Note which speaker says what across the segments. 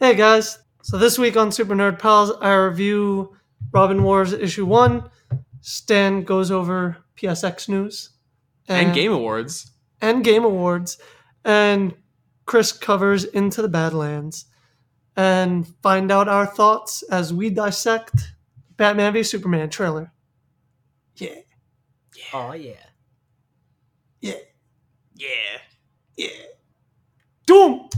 Speaker 1: Hey guys, so this week on Super Nerd Pals, I review Robin Wars issue one. Stan goes over PSX news
Speaker 2: and Game Awards.
Speaker 1: and Game Awards, and Chris covers Into the Badlands, and find out our thoughts as we dissect Batman v Superman trailer. Yeah,
Speaker 3: Oh yeah.
Speaker 1: yeah,
Speaker 2: Yeah.
Speaker 1: yeah. Doom.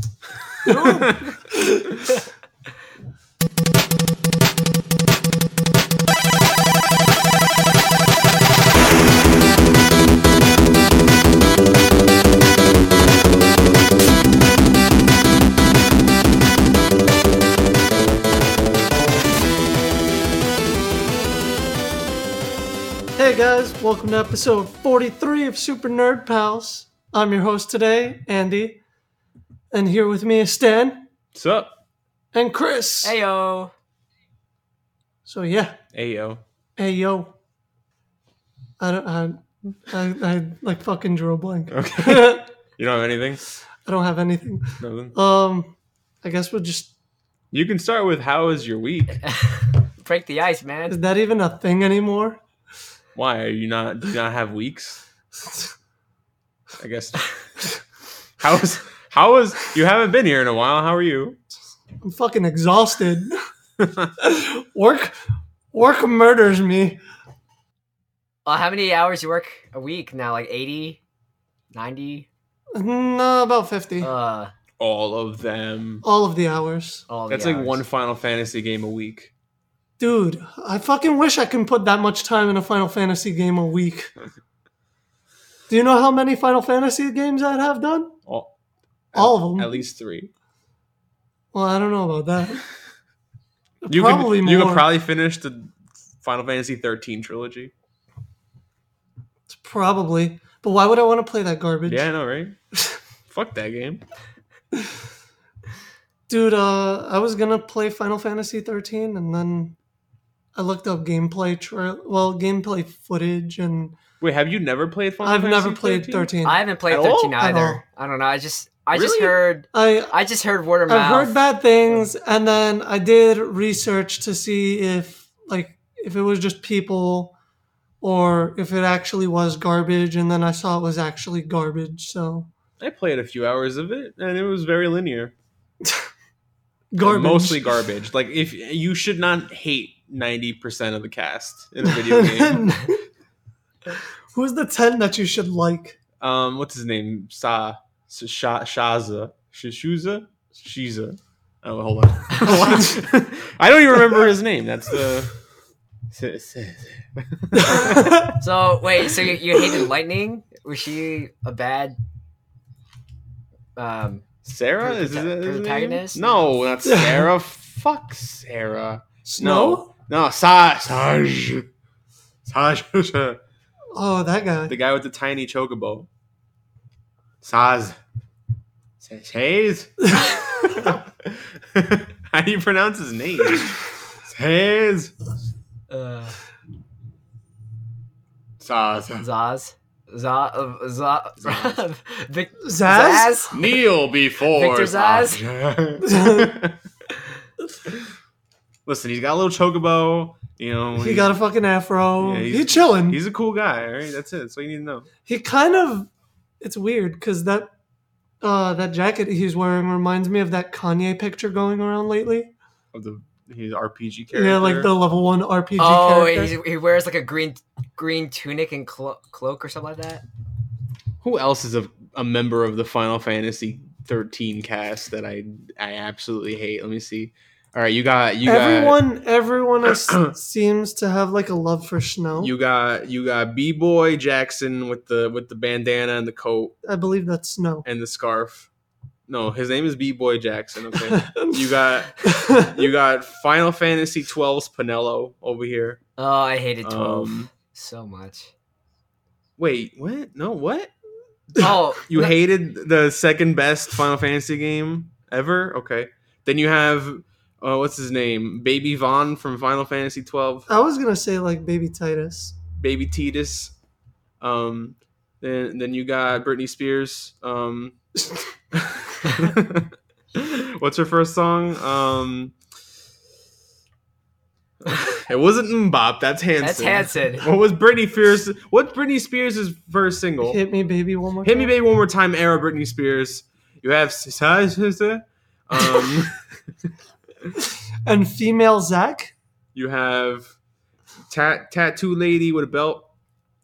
Speaker 1: Hey guys, welcome to episode 43 of Super Nerd Pals. I'm your host today, Andy, and here with me is Stan
Speaker 2: What's up?
Speaker 1: and Chris.
Speaker 3: Heyo.
Speaker 1: So yeah,
Speaker 2: Ayo.
Speaker 1: hey yo. I don't. I, I, I like fucking drew a blank.
Speaker 2: Okay. You don't have anything?
Speaker 1: I don't have anything.
Speaker 2: Nothing.
Speaker 1: Um, I guess we'll just.
Speaker 2: You can start with how is your week?
Speaker 3: Break the ice, man.
Speaker 1: Is
Speaker 3: man.
Speaker 1: that even a thing anymore?
Speaker 2: Why are you not? Do you not have weeks? I guess. How was? How was? You haven't been here in a while. How are you?
Speaker 1: I'm fucking exhausted. work, work murders me.
Speaker 3: Uh, how many hours you work a week now? Like 80? 90?
Speaker 1: No, about fifty.
Speaker 3: Uh,
Speaker 2: All of them.
Speaker 1: All of the hours,
Speaker 3: all the
Speaker 2: That's like
Speaker 3: hours.
Speaker 2: one Final Fantasy game a week.
Speaker 1: dude. I fucking wish I can put that much time in a Final Fantasy game a week. Do you know how many Final Fantasy games I'd have done?
Speaker 2: All,
Speaker 1: All of them.
Speaker 2: At least three.
Speaker 1: Well, I don't know about that.
Speaker 2: You
Speaker 1: Probably
Speaker 2: can. You
Speaker 1: more.
Speaker 2: can probably finish the Final Fantasy 13 trilogy.
Speaker 1: It's Probably. But why would I want to play that garbage?
Speaker 2: Yeah, I know, right? Fuck that game.
Speaker 1: Dude, uh, I was gonna play Final Fantasy 13 and then I looked up gameplay trail well, gameplay footage and
Speaker 2: Wait, have you never played Final
Speaker 1: I've
Speaker 2: Fantasy
Speaker 1: never played 13.
Speaker 3: I haven't played
Speaker 2: At
Speaker 3: 13
Speaker 2: all.
Speaker 3: either. I don't know. I just I just heard
Speaker 1: I
Speaker 3: I just heard word of
Speaker 1: I've
Speaker 3: mouth.
Speaker 1: heard bad things and then I did research to see if like if it was just people or if it actually was garbage and then I saw it was actually garbage, so
Speaker 2: I played a few hours of it, and it was very linear.
Speaker 1: garbage.
Speaker 2: Mostly garbage. Like if you should not hate ninety percent of the cast in a video game.
Speaker 1: Who's the 10 that you should like?
Speaker 2: um, what's his name? Sa Sha Shaza Shishuza Shiza. Oh, hold on. I don't even remember his name. That's the.
Speaker 3: So wait, so you, you hated Lightning? Was she a bad um
Speaker 2: Sarah is
Speaker 3: Prota-
Speaker 2: that his name?
Speaker 3: protagonist?
Speaker 2: No, that's Sarah. Fuck Sarah.
Speaker 1: Snow?
Speaker 2: No, Sa Saj. Saj.
Speaker 1: Oh, that guy.
Speaker 2: The guy with the tiny chocobo. Saz. Says. How do you pronounce his name? Says.
Speaker 3: uh
Speaker 2: Saz.
Speaker 3: Zaz? Zaz? Zaz?
Speaker 2: Zaz.
Speaker 3: Vic-
Speaker 1: Zaz?
Speaker 2: Kneel before
Speaker 3: Victor Zaz?
Speaker 2: Listen, he's got a little chocobo. You know,
Speaker 1: He got a fucking afro.
Speaker 2: Yeah,
Speaker 1: he's,
Speaker 2: he's-
Speaker 1: chilling.
Speaker 2: He's a cool guy. All right, that's it. That's all you need to know.
Speaker 1: he kind of. It's weird because that uh, that jacket he's wearing reminds me of that Kanye picture going around lately.
Speaker 2: Of the he's RPG character.
Speaker 1: Yeah, like the level one RPG character.
Speaker 3: Oh,
Speaker 1: character.
Speaker 3: he's, he wears like a green green tunic and clo- cloak or something like that.
Speaker 2: Who else is a, a member of the Final Fantasy 13 cast that I I absolutely hate? Let me see. All right, you got you got
Speaker 1: everyone, everyone is, seems to have like a love for snow.
Speaker 2: you got you got B Boy Jackson with the with the bandana and the coat
Speaker 1: I believe that's snow.
Speaker 2: and the scarf. No, his name is B Boy Jackson. Okay, you got you got Final Fantasy 12's Penelo over here.
Speaker 3: Oh, I hated twelve
Speaker 2: Um,
Speaker 3: so much.
Speaker 2: wait, what? No, what?
Speaker 3: Oh,
Speaker 2: You
Speaker 3: no-
Speaker 2: hated the second best Final Fantasy game ever? Okay. Then you have uh, what's his name? Baby Vaan from Final Fantasy 12.
Speaker 1: I was gonna say like baby Titus.
Speaker 2: Baby Titus. Um then then you got Britney Spears. Um What's her first song? Um, it wasn't MMMBop. That's Hanson.
Speaker 3: That's Hanson.
Speaker 2: What was Britney Spears? What's Britney Spears' first single?
Speaker 1: Hit me, baby, one more.
Speaker 2: Hit me, baby, one more time. Era Britney Spears. You have sister. Um,
Speaker 1: And female Zach.
Speaker 2: you have tat tattoo lady with a belt,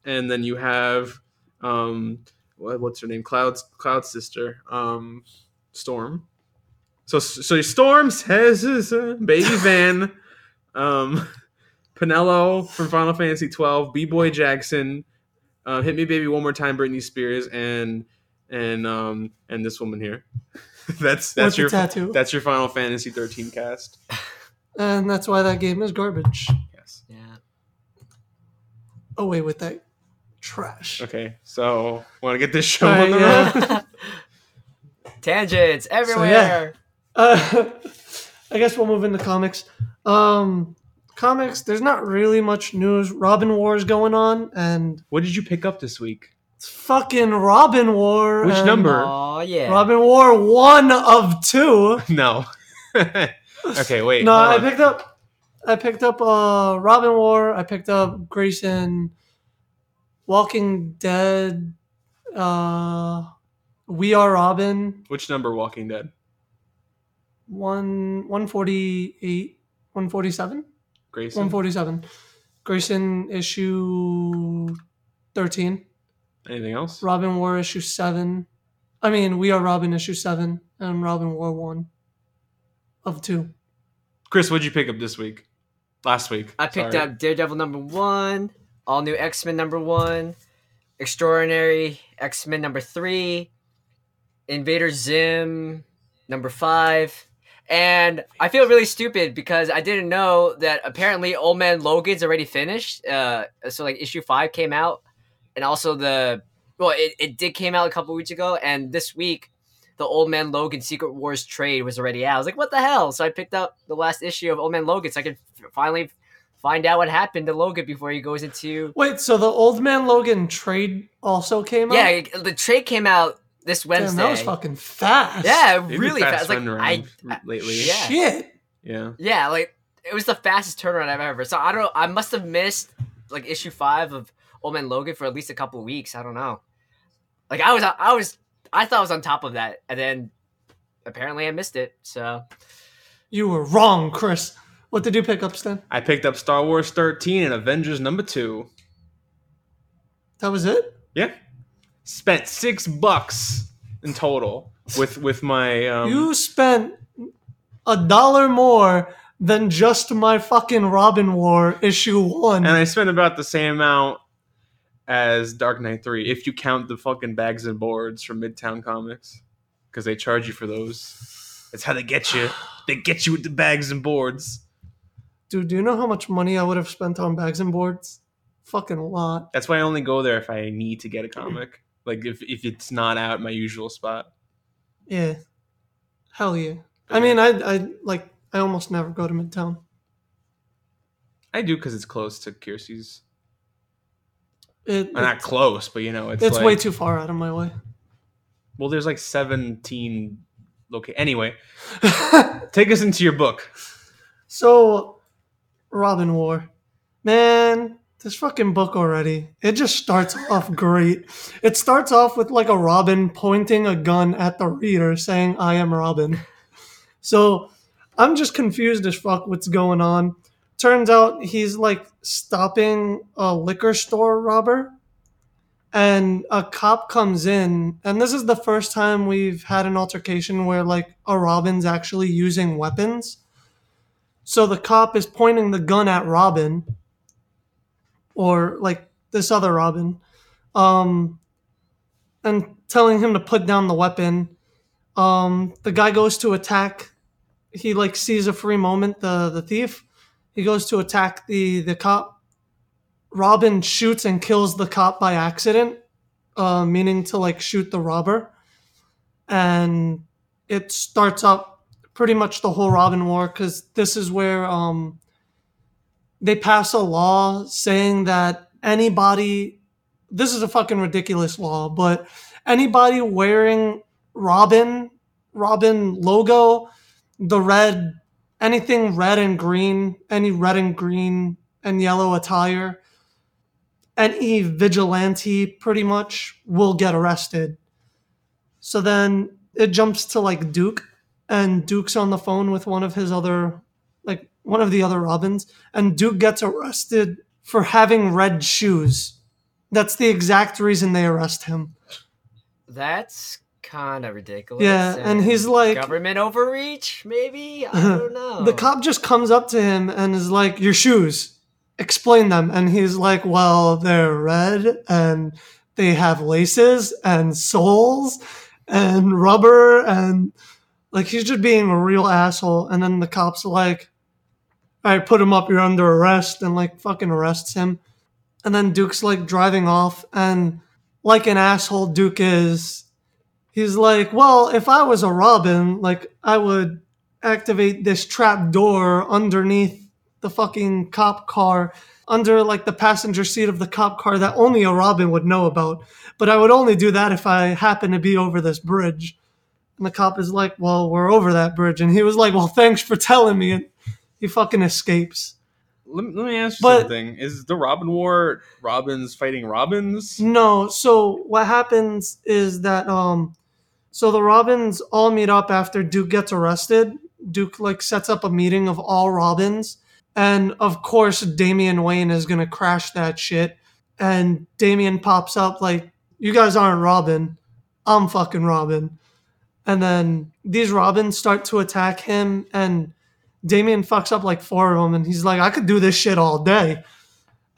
Speaker 2: and then you have um, what, what's her name? Cloud's Cloud's sister, um, Storm. So so Storm says baby Vaan, um, Penelo from Final Fantasy twelve, B Boy Jackson, uh, hit me baby one more time, Britney Spears, and and um and this woman here. that's that's
Speaker 1: with
Speaker 2: your
Speaker 1: tattoo.
Speaker 2: that's your Final Fantasy thirteen cast.
Speaker 1: and that's why that game is garbage.
Speaker 2: Yes.
Speaker 3: Yeah.
Speaker 1: Away with that trash.
Speaker 2: Okay, so want to get this show
Speaker 1: Alright,
Speaker 2: on the
Speaker 1: yeah.
Speaker 2: road?
Speaker 3: Tangents
Speaker 1: yeah.
Speaker 3: everywhere.
Speaker 1: Uh, I guess we'll move into comics. Um, comics. There's not really much news. Robin Wars going on, and
Speaker 2: What did you pick up this week?
Speaker 1: It's fucking Robin War.
Speaker 2: Which
Speaker 1: and
Speaker 2: number?
Speaker 3: Oh yeah.
Speaker 1: Robin War one of two.
Speaker 2: No. okay, wait.
Speaker 1: no, I
Speaker 2: on.
Speaker 1: picked up. I picked up uh Robin War. I picked up Grayson, Walking Dead. Uh, We Are Robin.
Speaker 2: Which number? Walking Dead.
Speaker 1: One one forty eight. One forty seven.
Speaker 2: Grayson.
Speaker 1: 147. Grayson issue 13.
Speaker 2: Anything else?
Speaker 1: Robin War issue 7. I mean, We Are Robin issue 7 and Robin War 1 of 2.
Speaker 2: Chris, what'd you pick up this week? Last week.
Speaker 3: I picked
Speaker 2: Sorry.
Speaker 3: up Daredevil number one, All New X Men number one, Extraordinary X Men number three, Invader Zim number five. And I feel really stupid because I didn't know that apparently Old Man Logan's already finished. Uh, so like issue five came out, and also the well, it, it did came out a couple weeks ago, and this week the Old Man Logan Secret Wars trade was already out. I was like, what the hell? So I picked up the last issue of Old Man Logan so I could finally find out what happened to Logan before he goes into.
Speaker 1: Wait, so the Old Man Logan trade also came out?
Speaker 3: Yeah, the trade came out this
Speaker 1: Damn,
Speaker 3: Wednesday.
Speaker 1: that was fucking fast.
Speaker 3: yeah,
Speaker 2: They've been
Speaker 3: really fast. Like I, I-
Speaker 2: lately.
Speaker 3: yeah.
Speaker 1: Shit.
Speaker 2: Yeah.
Speaker 3: yeah, like it was the fastest turnaround I've ever. So I don't. I must have missed like issue five of Old Man Logan for at least a couple of weeks. I don't know. Like I was, I was, I thought I was on top of that, and then apparently I missed it. So
Speaker 1: You were wrong, Chris. What did you pick up, Stan?
Speaker 2: I picked up Star Wars 13 and Avengers number two.
Speaker 1: That was it?
Speaker 2: Yeah. Spent six bucks in total with with my um
Speaker 1: you spent a dollar more than just my fucking Robin War issue 1.
Speaker 2: and I spent about the same amount as Dark Knight 3 if you count the fucking bags and boards from Midtown Comics because they charge you for those. That's how they get you. They get you with the bags and boards.
Speaker 1: Dude, do you know how much money I would have spent on bags and boards? Fucking a lot.
Speaker 2: That's why I only go there if I need to get a comic. Like if if it's not out my usual spot.
Speaker 1: Yeah. Hell yeah. I mean, I, I like, I almost never go to Midtown.
Speaker 2: I do because it's close to Kiersey's.
Speaker 1: It,
Speaker 2: Well, not close, but you know it's,
Speaker 1: it's
Speaker 2: like,
Speaker 1: way too far out of my way.
Speaker 2: Well, there's like 17 Okay, Anyway, take us into your book.
Speaker 1: so, Robin War. Man, this fucking book already. It just starts off great. It starts off with like a Robin pointing a gun at the reader saying, I am Robin. So, I'm just confused as fuck what's going on. Turns out he's like stopping a liquor store robber. And a cop comes in, and this is the first time we've had an altercation where like a Robin's actually using weapons. So the cop is pointing the gun at Robin, or like this other Robin, um, and telling him to put down the weapon. Um, the guy goes to attack. He like sees a free moment. The the thief. He goes to attack the the cop. Robin shoots and kills the cop by accident, uh, meaning to like shoot the robber, and it starts up pretty much the whole Robin War because this is where um, they pass a law saying that anybody, this is a fucking ridiculous law, but anybody wearing Robin, Robin logo, the red, anything red and green, any red and green and yellow attire, any vigilante pretty much will get arrested. So then it jumps to like Duke, and Duke's on the phone with one of his other, like one of the other Robins, and Duke gets arrested for having red shoes. That's the exact reason they arrest him.
Speaker 3: That's kind of ridiculous.
Speaker 1: Yeah, and he's like,
Speaker 3: government overreach, maybe. I don't know.
Speaker 1: the cop just comes up to him and is like, "Your shoes, explain them." And he's like, "Well, they're red and they have laces and soles and rubber and like he's just being a real asshole." And then the cops like, "All right, put him up. You're under arrest," and like fucking arrests him. And then Duke's like driving off and like an asshole Duke is, he's like, well, if I was a Robin, like I would activate this trap door underneath the fucking cop car, under like the passenger seat of the cop car that only a Robin would know about. But I would only do that if I happen to be over this bridge. And the cop is like, well, we're over that bridge. And he was like, well, thanks for telling me. And he fucking escapes.
Speaker 2: Let, me- let me ask you
Speaker 1: But-
Speaker 2: something. Is the Robin War Robins fighting Robins?
Speaker 1: No, so what happens is that um so the Robins all meet up after Duke gets arrested. Duke like sets up a meeting of all Robins and of course Damian Wayne is going to crash that shit and Damian pops up like you guys aren't Robin. I'm fucking Robin. And then these Robins start to attack him and Damian fucks up like four of them and he's like I could do this shit all day.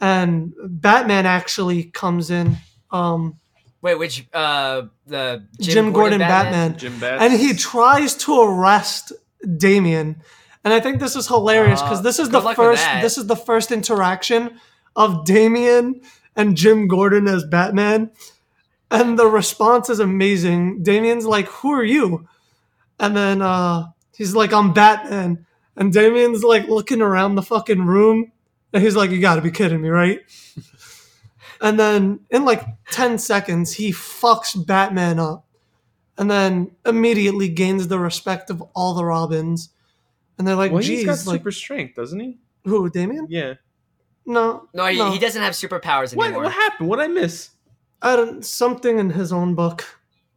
Speaker 1: And Batman actually comes in um
Speaker 3: Wait, which uh the Jim,
Speaker 1: Jim, Gordon, Batman,
Speaker 2: Jim Bats.
Speaker 1: and he tries to arrest Damian. And I think this is hilarious because
Speaker 3: Uh,
Speaker 1: this is the first this is the first interaction of Damian and Jim Gordon as Batman. And the response is amazing. Damian's like, Who are you? And then uh he's like, I'm Batman. And Damian's like looking around the fucking room. And he's like, You gotta be kidding me, right? and then in like 10 seconds, he fucks Batman up and then immediately gains the respect of all the Robins. And they're like,
Speaker 2: well, he's got
Speaker 1: like,
Speaker 2: super strength, doesn't he?
Speaker 1: who, Damian?
Speaker 2: Yeah.
Speaker 1: No.
Speaker 3: No, he,
Speaker 1: no.
Speaker 3: he doesn't have superpowers
Speaker 2: What,
Speaker 3: anymore.
Speaker 2: what happened? What would I miss?
Speaker 1: I don't, something in his own book.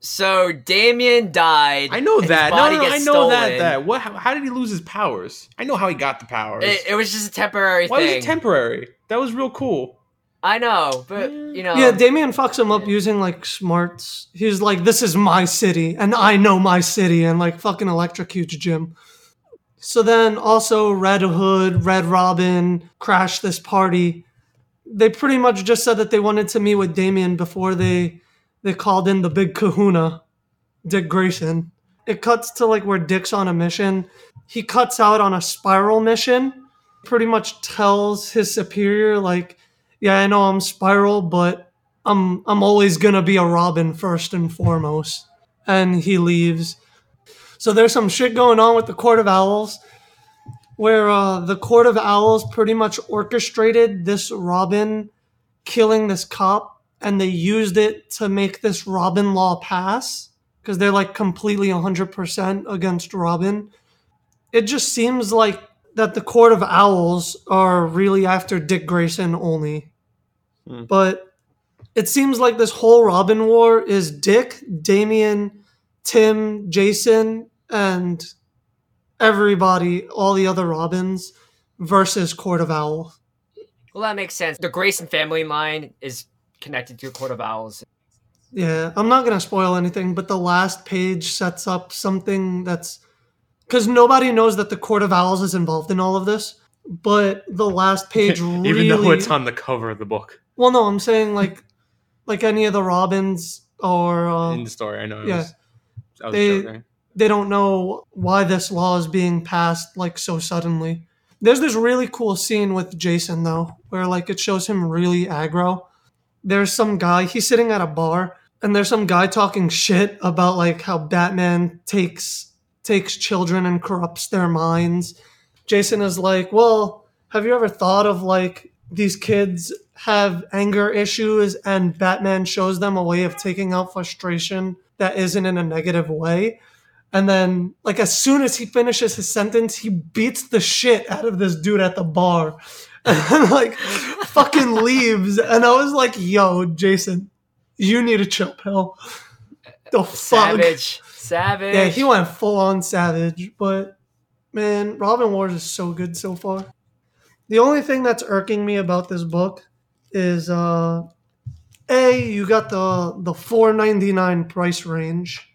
Speaker 3: So Damian died.
Speaker 2: I know that. No, no, no, I know that.
Speaker 3: stolen.
Speaker 2: That. What? How, how did he lose his powers? I know how he got the powers.
Speaker 3: It, it was just a temporary
Speaker 2: Why was
Speaker 3: thing.
Speaker 2: it temporary? That was real cool.
Speaker 3: I know, but
Speaker 2: Yeah.
Speaker 3: you know,
Speaker 1: yeah, Damian fucks him up using like smarts. He's like, this is my city, and I know my city, and like fucking electrocutes Jim. So then also Red Hood, Red Robin crashed this party. They pretty much just said that they wanted to meet with Damian before they they called in the big kahuna, Dick Grayson. It cuts to like where Dick's on a mission. He cuts out on a Spyral mission, pretty much tells his superior like, yeah, I know I'm Spyral, but I'm I'm always gonna be a Robin first and foremost. And he leaves. So there's some shit going on with the Court of Owls, where uh, the Court of Owls pretty much orchestrated this Robin killing this cop, and they used it to make this Robin law pass because they're like completely 100% against Robin. It just seems like that the Court of Owls are really after Dick Grayson only.
Speaker 2: Hmm.
Speaker 1: But it seems like this whole Robin war is Dick, Damian, Tim, Jason, and everybody, all the other Robins versus Court of Owl.
Speaker 3: well, that makes sense. The Grayson family line is connected to a Court of Owls.
Speaker 1: Yeah, I'm not gonna spoil anything, but the last page sets up something that's because nobody knows that the Court of Owls is involved in all of this. But the last page really,
Speaker 2: Even though it's on the cover of the book
Speaker 1: well, no, I'm saying like, like any of the Robins or uh,
Speaker 2: in the story. I know. It
Speaker 1: yeah.
Speaker 2: was, I was
Speaker 1: They-
Speaker 2: joking.
Speaker 1: they don't know why this law is being passed like so suddenly. There's this really cool scene with Jason though, where like it shows him really aggro. There's some guy, he's sitting at a bar, and there's some guy talking shit about like how Batman takes takes children and corrupts their minds. Jason is like, Well, have you ever thought of like these kids have anger issues and Batman shows them a way of taking out frustration that isn't in a negative way? And then, like, as soon as he finishes his sentence, he beats the shit out of this dude at the bar. And, like, fucking leaves. And I was like, yo, Jason, you need a chill pill. The fuck?
Speaker 3: Savage. Savage.
Speaker 1: Yeah, he went full on savage. But, man, Robin Wars is so good so far. The only thing that's irking me about this book is, uh, A, you got the, the 499 price range.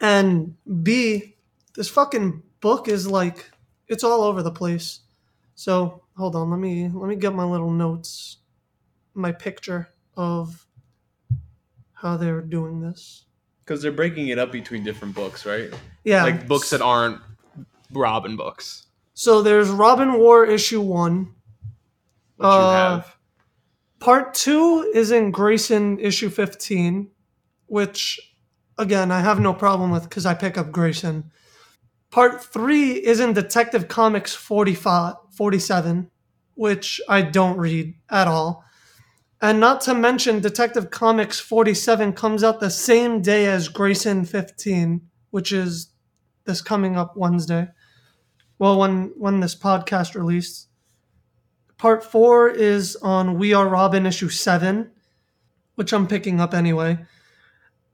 Speaker 1: And B, this fucking book is like it's all over the place. So hold on, let me let me get my little notes, my picture of how they're doing this.
Speaker 2: Because they're breaking it up between different books, right?
Speaker 1: Yeah,
Speaker 2: Like books that aren't Robin books,
Speaker 1: So there's Robin War issue one.
Speaker 2: which
Speaker 1: Uh,
Speaker 2: you have.
Speaker 1: Part two is in Grayson issue 15, which, again, I have no problem with because I pick up Grayson. Part three is in Detective Comics 45, 47, which I don't read at all. And not to mention, Detective Comics 47 comes out the same day as Grayson 15, which is this coming up Wednesday. Well, when when this podcast released. Part four is on We Are Robin issue seven, which I'm picking up anyway.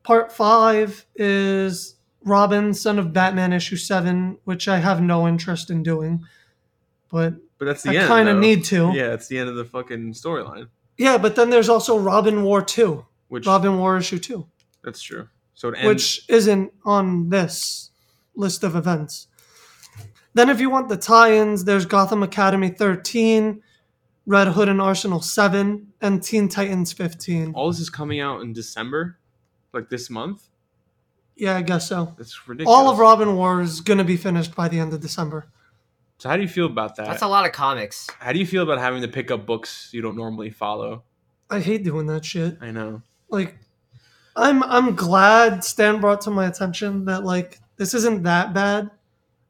Speaker 1: Part five is Robin, Son of Batman issue seven, which I have no interest in doing. But
Speaker 2: But that's the
Speaker 1: I
Speaker 2: end.
Speaker 1: I kind of need to.
Speaker 2: Yeah, it's the end of the fucking storyline.
Speaker 1: Yeah, but then there's also Robin War 2.
Speaker 2: Which
Speaker 1: Robin War issue 2,
Speaker 2: that's true. So it ends.
Speaker 1: which isn't on this list of events. Then, if you want the tie ins, there's Gotham Academy 13, Red Hood and Arsenal 7, and Teen Titans 15.
Speaker 2: all this is coming out in December, like this month.
Speaker 1: Yeah, I guess so.
Speaker 2: That's ridiculous.
Speaker 1: All of Robin War is going to be finished by the end of December.
Speaker 2: So how do you feel about that?
Speaker 3: That's a lot of comics.
Speaker 2: how do you feel about having to pick up books you don't normally follow?
Speaker 1: I hate doing that shit.
Speaker 2: I know.
Speaker 1: Like, I'm I'm glad Stan brought to my attention that like this isn't that bad.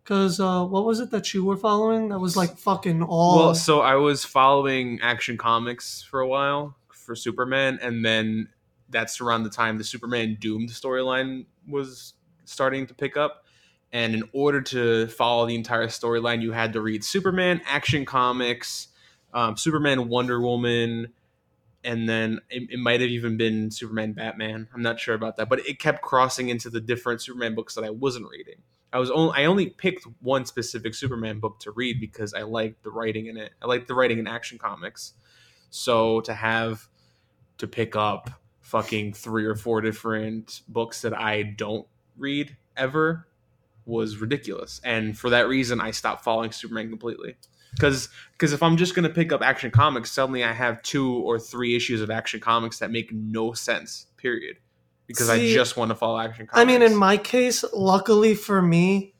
Speaker 1: Cause uh, what was it that you were following? That was like fucking all.
Speaker 2: Well, so I was following Action Comics for a while for Superman, and then that's around the time the Superman Doomed storyline was starting to pick up. And in order to follow the entire storyline, you had to read Superman, Action Comics, um, Superman, Wonder Woman, and then it, it might have even been Superman, Batman. I'm not sure about that, but it kept crossing into the different Superman books that I wasn't reading. I was only I only picked one specific Superman book to read because I liked the writing in it. I liked the writing in Action Comics. So to have to pick up fucking three or four different books that I don't read ever was ridiculous. And for that reason I stopped following Superman completely. Cuz cuz if I'm just going to pick up Action Comics, suddenly I have two or three issues of Action Comics that make no sense, period. Because I just want to follow Action Comics.
Speaker 1: I mean, in my case, luckily for me,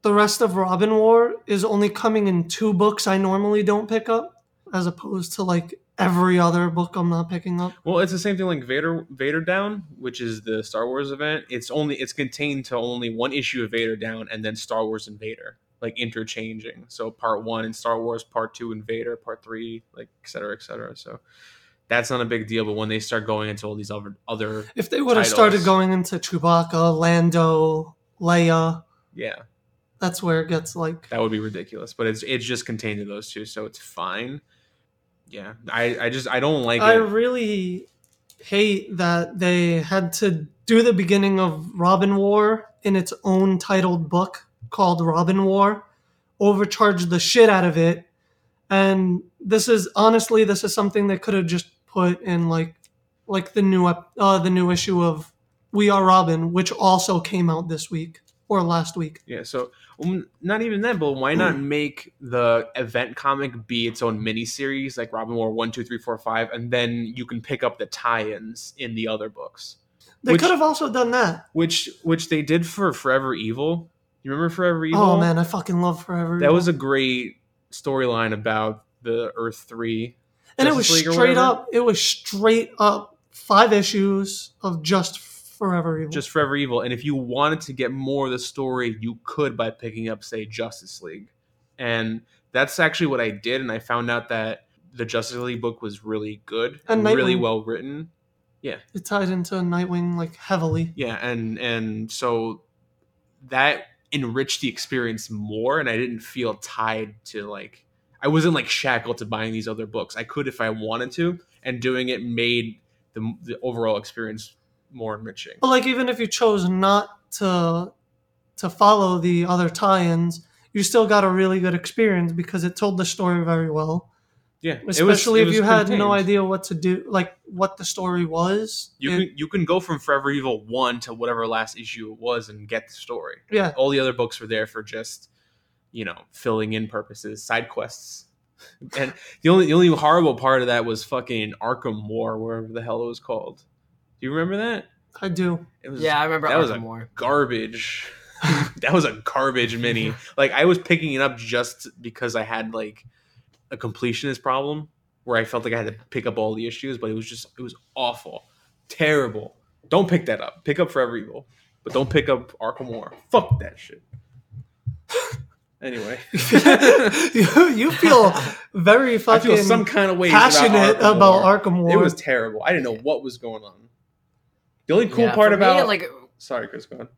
Speaker 1: the rest of Robin War is only coming in two books I normally don't pick up, as opposed to like every other book I'm not picking up.
Speaker 2: Well, it's the same thing like Vader Vader Down, which is the Star Wars event. It's only it's contained to only one issue of Vader Down and then Star Wars and Vader, like interchanging. So part one in Star Wars, part two in Vader, part three, like et cetera, et cetera. So that's not a big deal. But when they start going into all these other other
Speaker 1: If they would have started going into Chewbacca, Lando, Leia,
Speaker 2: yeah,
Speaker 1: that's where it gets like
Speaker 2: that would be ridiculous. But it's it's just contained to those two, so it's fine. Yeah, I I just I don't like it.
Speaker 1: I
Speaker 2: it.
Speaker 1: really hate that they had to do the beginning of Robin War in its own titled book called Robin War, overcharge the shit out of it, and this is honestly this is something they could have just put in like like the new uh, the new issue of We Are Robin, which also came out this week or last week.
Speaker 2: Yeah, so um, not even that, but why not make the event comic be its own mini series, like Robin War one, two, three, four, five, and then you can pick up the tie-ins in the other books,
Speaker 1: They
Speaker 2: Which-
Speaker 1: could have also done that.
Speaker 2: which which they did for Forever Evil. You remember Forever Evil?
Speaker 1: Oh man, I fucking love Forever.
Speaker 2: that
Speaker 1: Evil.
Speaker 2: was a great storyline about the Earth Three,
Speaker 1: and it was
Speaker 2: League
Speaker 1: straight up it was straight up five issues of just forever evil
Speaker 2: just Forever Evil. And if you wanted to get more of the story, you could by picking up, say, Justice League. And that's actually what I did. And I found out that the Justice League book was really good
Speaker 1: And
Speaker 2: really well written. Yeah.
Speaker 1: It tied into nightwing like heavily
Speaker 2: Yeah, and and so that enriched the experience more, and I didn't feel tied to like I wasn't like shackled to buying these other books. I could if I wanted to, and doing it made the the overall experience more enriching.
Speaker 1: But like even if you chose not to to follow the other tie-ins, you still got a really good experience because it told the story very well.
Speaker 2: Yeah, it was-
Speaker 1: Especially
Speaker 2: it
Speaker 1: if
Speaker 2: was
Speaker 1: you had
Speaker 2: contained.
Speaker 1: no idea what to do, like what the story was.
Speaker 2: You
Speaker 1: It-
Speaker 2: can you can go from Forever Evil one to whatever last issue it was and get the story.
Speaker 1: yeah,
Speaker 2: All the other books were there for just you know filling in purposes, side quests. And the only the only horrible part of that was fucking Arkham War, wherever the hell it was called. Do you remember that?
Speaker 1: I do.
Speaker 2: It was
Speaker 3: Yeah, I remember
Speaker 2: that was
Speaker 3: Arkham
Speaker 2: a
Speaker 3: War.
Speaker 2: garbage. that was a garbage mini. Like I was picking it up just because I had like a completionist problem where I felt like I had to pick up all the issues, but it was just it was awful, terrible. Don't pick that up. Pick up Forever Evil, but don't pick up Arkham War. Fuck that shit. Anyway,
Speaker 1: you, you feel very
Speaker 2: I
Speaker 1: fucking
Speaker 2: feel some kind of way
Speaker 1: passionate
Speaker 2: about, Arkham,
Speaker 1: about Arkham War.
Speaker 2: It was terrible. I didn't know what was going on. The only cool
Speaker 3: Yeah,
Speaker 2: part
Speaker 3: for me,
Speaker 2: about
Speaker 3: like
Speaker 2: sorry, Chris, go on.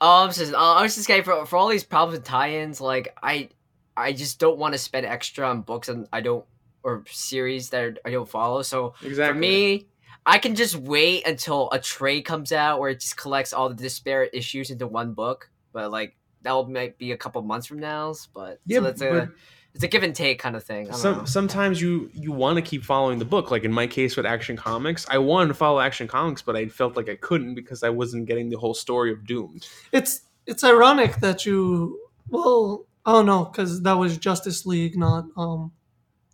Speaker 3: Oh, I'm just, oh, I was just saying for, for all these problems with tie-ins, like I, I just don't want to spend extra on books and I don't or series that I don't follow. So
Speaker 2: Exactly.
Speaker 3: for me, I can just wait until a trade comes out where it just collects all the disparate issues into one book. But like that will might be a couple months from now. But
Speaker 2: Yeah,
Speaker 3: so that's
Speaker 2: but-
Speaker 3: a it's a give and take kind of thing. I don't know.
Speaker 2: Sometimes you you want to keep following the book. Like in my case with Action Comics, I wanted to follow Action Comics, but I felt like I couldn't because I wasn't getting the whole story of Doomed.
Speaker 1: it's it's ironic that you well oh no because that was Justice League not um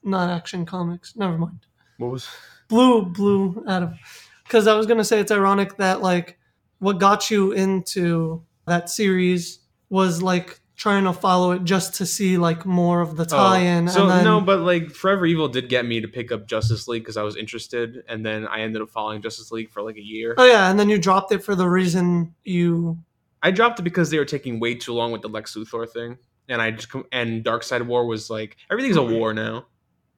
Speaker 1: not Action Comics never mind
Speaker 2: What was?
Speaker 1: blue blue Adam because I was gonna say it's ironic that like what got you into that series was like trying to follow it just to see like more of the oh, tie-in
Speaker 2: Oh, so
Speaker 1: and then
Speaker 2: no, but like Forever Evil did get me to pick up Justice League because I was interested, and then I ended up following Justice League for like a year.
Speaker 1: oh yeah and then you dropped it for the reason you
Speaker 2: I dropped it because they were taking way too long with the Lex Luthor thing, and I just and Darkseid War was like everything's a war now.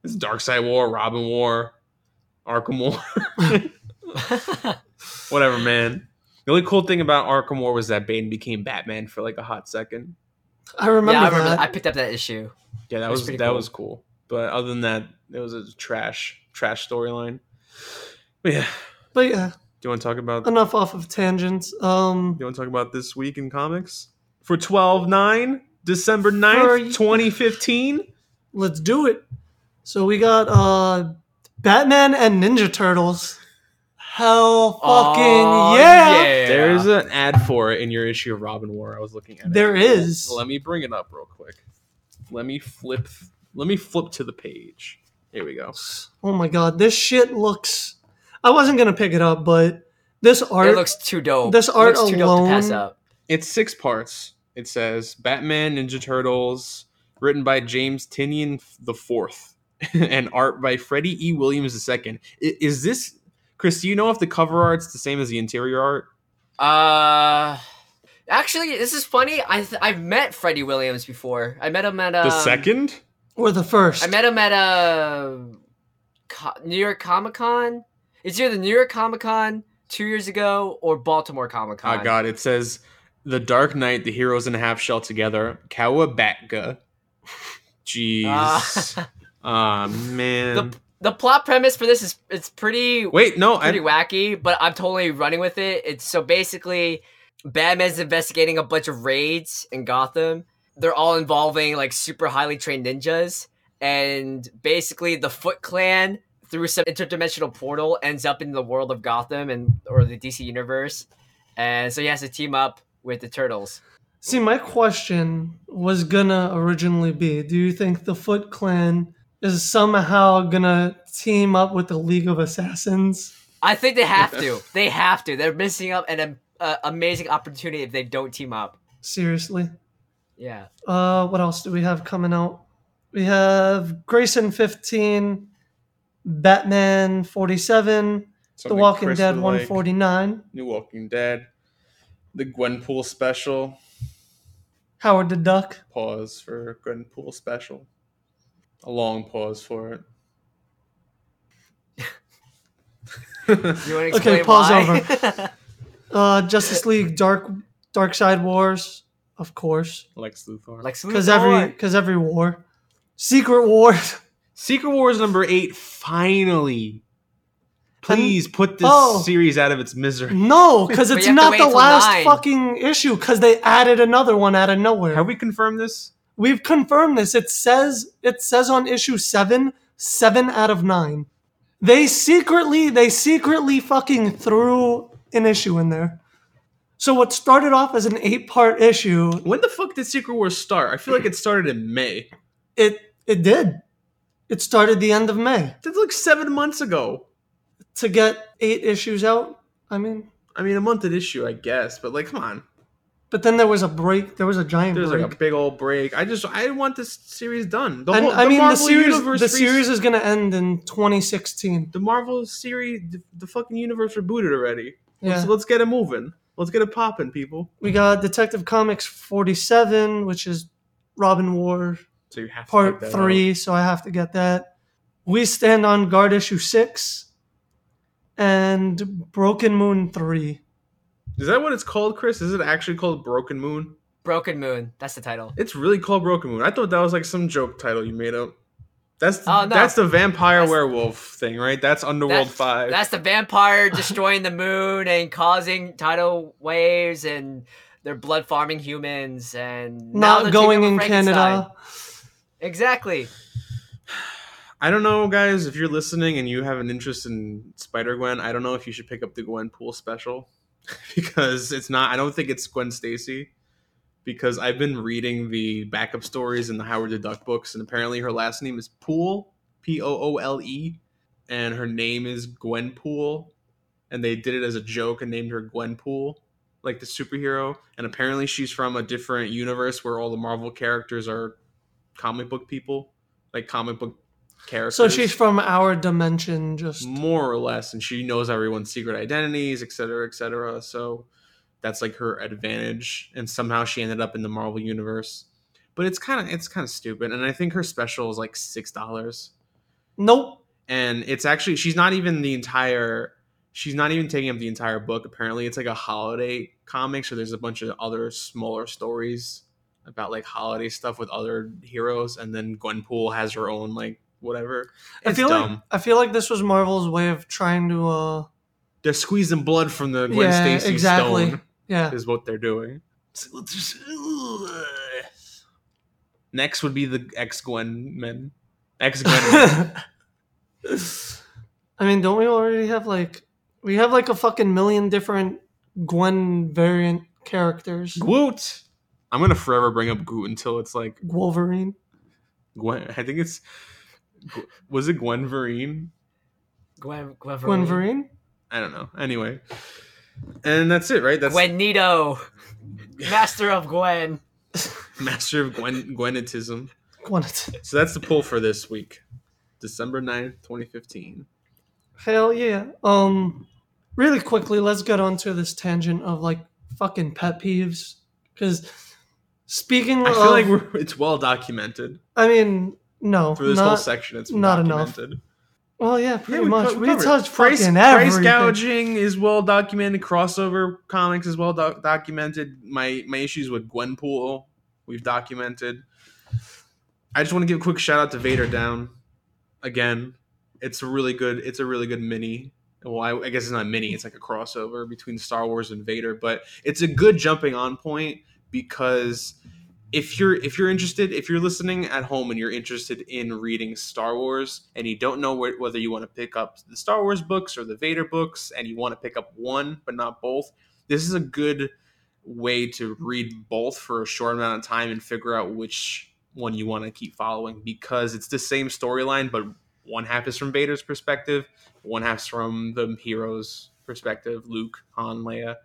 Speaker 2: It's Darkseid War, Robin War, Arkham War. Whatever, man. The only cool thing about Arkham War was that Bane became Batman for like a hot second.
Speaker 1: I remember,
Speaker 3: yeah, I remember.
Speaker 1: that.
Speaker 3: I picked up that issue.
Speaker 2: Yeah, that
Speaker 3: It was
Speaker 2: was, that
Speaker 3: cool.
Speaker 2: was cool. But other than that, it was a trash trash storyline. But yeah,
Speaker 1: but yeah
Speaker 2: do you want to talk about
Speaker 1: enough off of tangents um
Speaker 2: you want to talk about this week in comics for 12-9 December
Speaker 1: For-
Speaker 2: 9th, 2015?
Speaker 1: let's do it so we got uh Batman and Ninja Turtles hell fucking
Speaker 3: Oh,
Speaker 1: yeah.
Speaker 2: There's an ad for it in your issue of Robin War. I was looking at it.
Speaker 1: There is.
Speaker 2: Let me bring it up real quick. Let me flip. Let me flip to the page. Here we go.
Speaker 1: Oh my god, this shit looks. I wasn't gonna pick it up, but this art.
Speaker 3: it looks too dope.
Speaker 1: this
Speaker 3: It
Speaker 1: art
Speaker 3: looks too dope to pass
Speaker 1: alone-
Speaker 3: up.
Speaker 2: It's six parts. It says Batman Ninja Turtles, written by James Tynion the Fourth, and art by Freddie E. Williams II. I- Is this Chris? Do you know if the cover art's the same as the interior art?
Speaker 3: Uh, actually, this is funny. I th- I've met Freddie Williams before. I met him at um,
Speaker 2: The second?
Speaker 1: or the first.
Speaker 3: I met him at a Co- New York Comic Con. It's either the New York Comic Con two years ago or Baltimore Comic Con.
Speaker 2: Oh god, it says The Dark Knight, the heroes in a half shell together, Cowabunga. Jeez.
Speaker 3: Ah.
Speaker 2: Ah man.
Speaker 3: the the plot premise for this is it's pretty
Speaker 2: Wait, no,
Speaker 3: pretty
Speaker 2: I
Speaker 3: wacky, but I'm totally running with it. It's so basically Batman's investigating a bunch of raids in Gotham. They're all involving like super highly trained ninjas, and basically the Foot Clan through some interdimensional portal ends up in the world of Gotham and or the DC universe, and so he has to team up with the Turtles.
Speaker 1: See, my question was gonna originally be: Do you think the Foot Clan is somehow gonna team up with the League of Assassins?
Speaker 3: I think they have to. they have to. They're missing up an uh, amazing opportunity if they don't team up.
Speaker 1: Seriously.
Speaker 3: Yeah.
Speaker 1: Uh, what else do we have coming out? We have Grayson 15, Batman 47, The Walking
Speaker 2: Chris
Speaker 1: Dead
Speaker 2: would like.
Speaker 1: 149,
Speaker 2: New Walking Dead. The Gwenpool special.
Speaker 1: Howard the Duck.
Speaker 2: Pause for Gwenpool special. A long pause for it.
Speaker 3: You want to explain
Speaker 1: Okay, pause
Speaker 3: why?
Speaker 1: Uh, Justice League Dark Darkseid Wars. of course,
Speaker 2: Lex Luthor.
Speaker 1: because
Speaker 3: Lex Luthor.
Speaker 1: every because every war, Secret Wars.
Speaker 2: Secret Wars number eight. Finally, please put this
Speaker 1: oh.
Speaker 2: series out of its misery.
Speaker 1: No, because it's
Speaker 3: you have to
Speaker 1: not the last
Speaker 3: nine.
Speaker 1: fucking issue. Because they added another one out of nowhere.
Speaker 2: Have we confirmed this?
Speaker 1: We've confirmed this. It says it says on issue seven, seven out of nine. They secretly they secretly fucking threw an issue in there. So what started off as an eight part issue,
Speaker 2: When the fuck did Secret Wars start? I feel like it started in May.
Speaker 1: it it did. It started the end of May
Speaker 2: That's like seven months ago.
Speaker 1: to get eight issues out. I mean,
Speaker 2: I mean, a month an issue, I guess, but like, come on.
Speaker 1: But then there was a break. There was a giant
Speaker 2: There's
Speaker 1: break.
Speaker 2: like a big old break. I just, I want this series done. The
Speaker 1: and
Speaker 2: whole,
Speaker 1: I
Speaker 2: the
Speaker 1: mean, the series
Speaker 2: universe
Speaker 1: the series is gonna end in 2016.
Speaker 2: the Marvel series, the, the fucking universe rebooted already.
Speaker 1: Yeah.
Speaker 2: Let's, let's get it moving. Let's get it popping, people.
Speaker 1: We got Detective Comics 47, which is Robin War
Speaker 2: So you have to
Speaker 1: Part Three, so I have to get that. We stand on guard issue six, and Broken Moon three.
Speaker 2: Out. Is that what it's called, Chris? Is it actually called Broken Moon?
Speaker 3: Broken Moon. That's the title.
Speaker 2: It's really called Broken Moon. I thought that was like some joke title you made up. That's
Speaker 3: Oh, no.
Speaker 2: that's the vampire
Speaker 3: That's-
Speaker 2: werewolf thing, right? That's Underworld
Speaker 3: That's-
Speaker 2: Five.
Speaker 3: That's the vampire destroying the moon and causing tidal waves and they're blood farming humans and
Speaker 1: Not going in. Canada.
Speaker 3: Exactly.
Speaker 2: I don't know, guys. If you're listening and you have an interest in Spider Gwen, I don't know if you should pick up the Gwen Pool special because it's not. I don't think it's Gwen Stacy because I've been reading the backup stories in the Howard the Duck books, and apparently her last name is Poole, P O O L E, and her name is Gwen Pool, and they did it as a joke and named her Gwen Pool, like the superhero. And apparently she's from a different universe where all the Marvel characters are comic book people, like comic book characters.
Speaker 1: So she's from our dimension. Just
Speaker 2: more or less, and she knows everyone's secret identities, et cetera, et cetera. So that's like her advantage, and somehow she ended up in the Marvel universe. But it's kind of it's kind of stupid, and I think her special is like six dollars,
Speaker 1: nope.
Speaker 2: and it's actually she's not even the entire. She's not even taking up the entire book. Apparently, it's like a holiday comic, so there's a bunch of other smaller stories about like holiday stuff with other heroes, and then Gwenpool has her own like whatever.
Speaker 1: I feel
Speaker 2: dumb.
Speaker 1: like I feel like this was Marvel's way of trying to. uh
Speaker 2: they're squeezing blood from the Gwen
Speaker 1: Yeah,
Speaker 2: Stacy
Speaker 1: exactly.
Speaker 2: stone
Speaker 1: Yeah.
Speaker 2: is what they're doing. Next would be the ex Gwen men. Ex Gwen.
Speaker 1: I mean, don't we already have like we have like a fucking million different Gwen variant characters?
Speaker 2: Gwoot. I'm gonna forever bring up Gwoot until it's like
Speaker 1: Wolverine.
Speaker 2: Gwen. I think it's was it Gwen Vereen?
Speaker 3: Gwen Gwen
Speaker 1: Gwenverine.
Speaker 2: I don't know. Anyway, and that's it, right? That's
Speaker 3: Gwenito. Master of Gwen.
Speaker 2: Master of Gwen Gwenitism.
Speaker 1: Gwen.
Speaker 2: So that's the pull for this week, December 9th, 2015.
Speaker 1: Hell yeah. Um, really quickly, let's get onto this tangent of like fucking pet peeves. Because speaking
Speaker 2: I
Speaker 1: of,
Speaker 2: feel like we're, it's well documented.
Speaker 1: I mean, no,
Speaker 2: for this
Speaker 1: not,
Speaker 2: whole section. It's
Speaker 1: not enough. Well, yeah, pretty
Speaker 2: we
Speaker 1: much.
Speaker 2: co-
Speaker 1: we touched
Speaker 2: price, price gouging is well documented. Crossover comics is well doc- documented. My my issues with Gwenpool we've documented. I just want to give a quick shout out to Vader Down again. It's a really good. It's a really good mini. Well, I, I guess it's not mini. It's like a crossover between Star Wars and Vader, but it's a good jumping on point because if you're if you're interested if you're listening at home and you're interested in reading star wars and you don't know wh- whether you want to pick up the star wars books or the vader books and you want to pick up one but not both this is a good way to read both for a short amount of time and figure out which one you want to keep following because it's the same storyline but one half is from vader's perspective one half's from the hero's perspective luke han leia.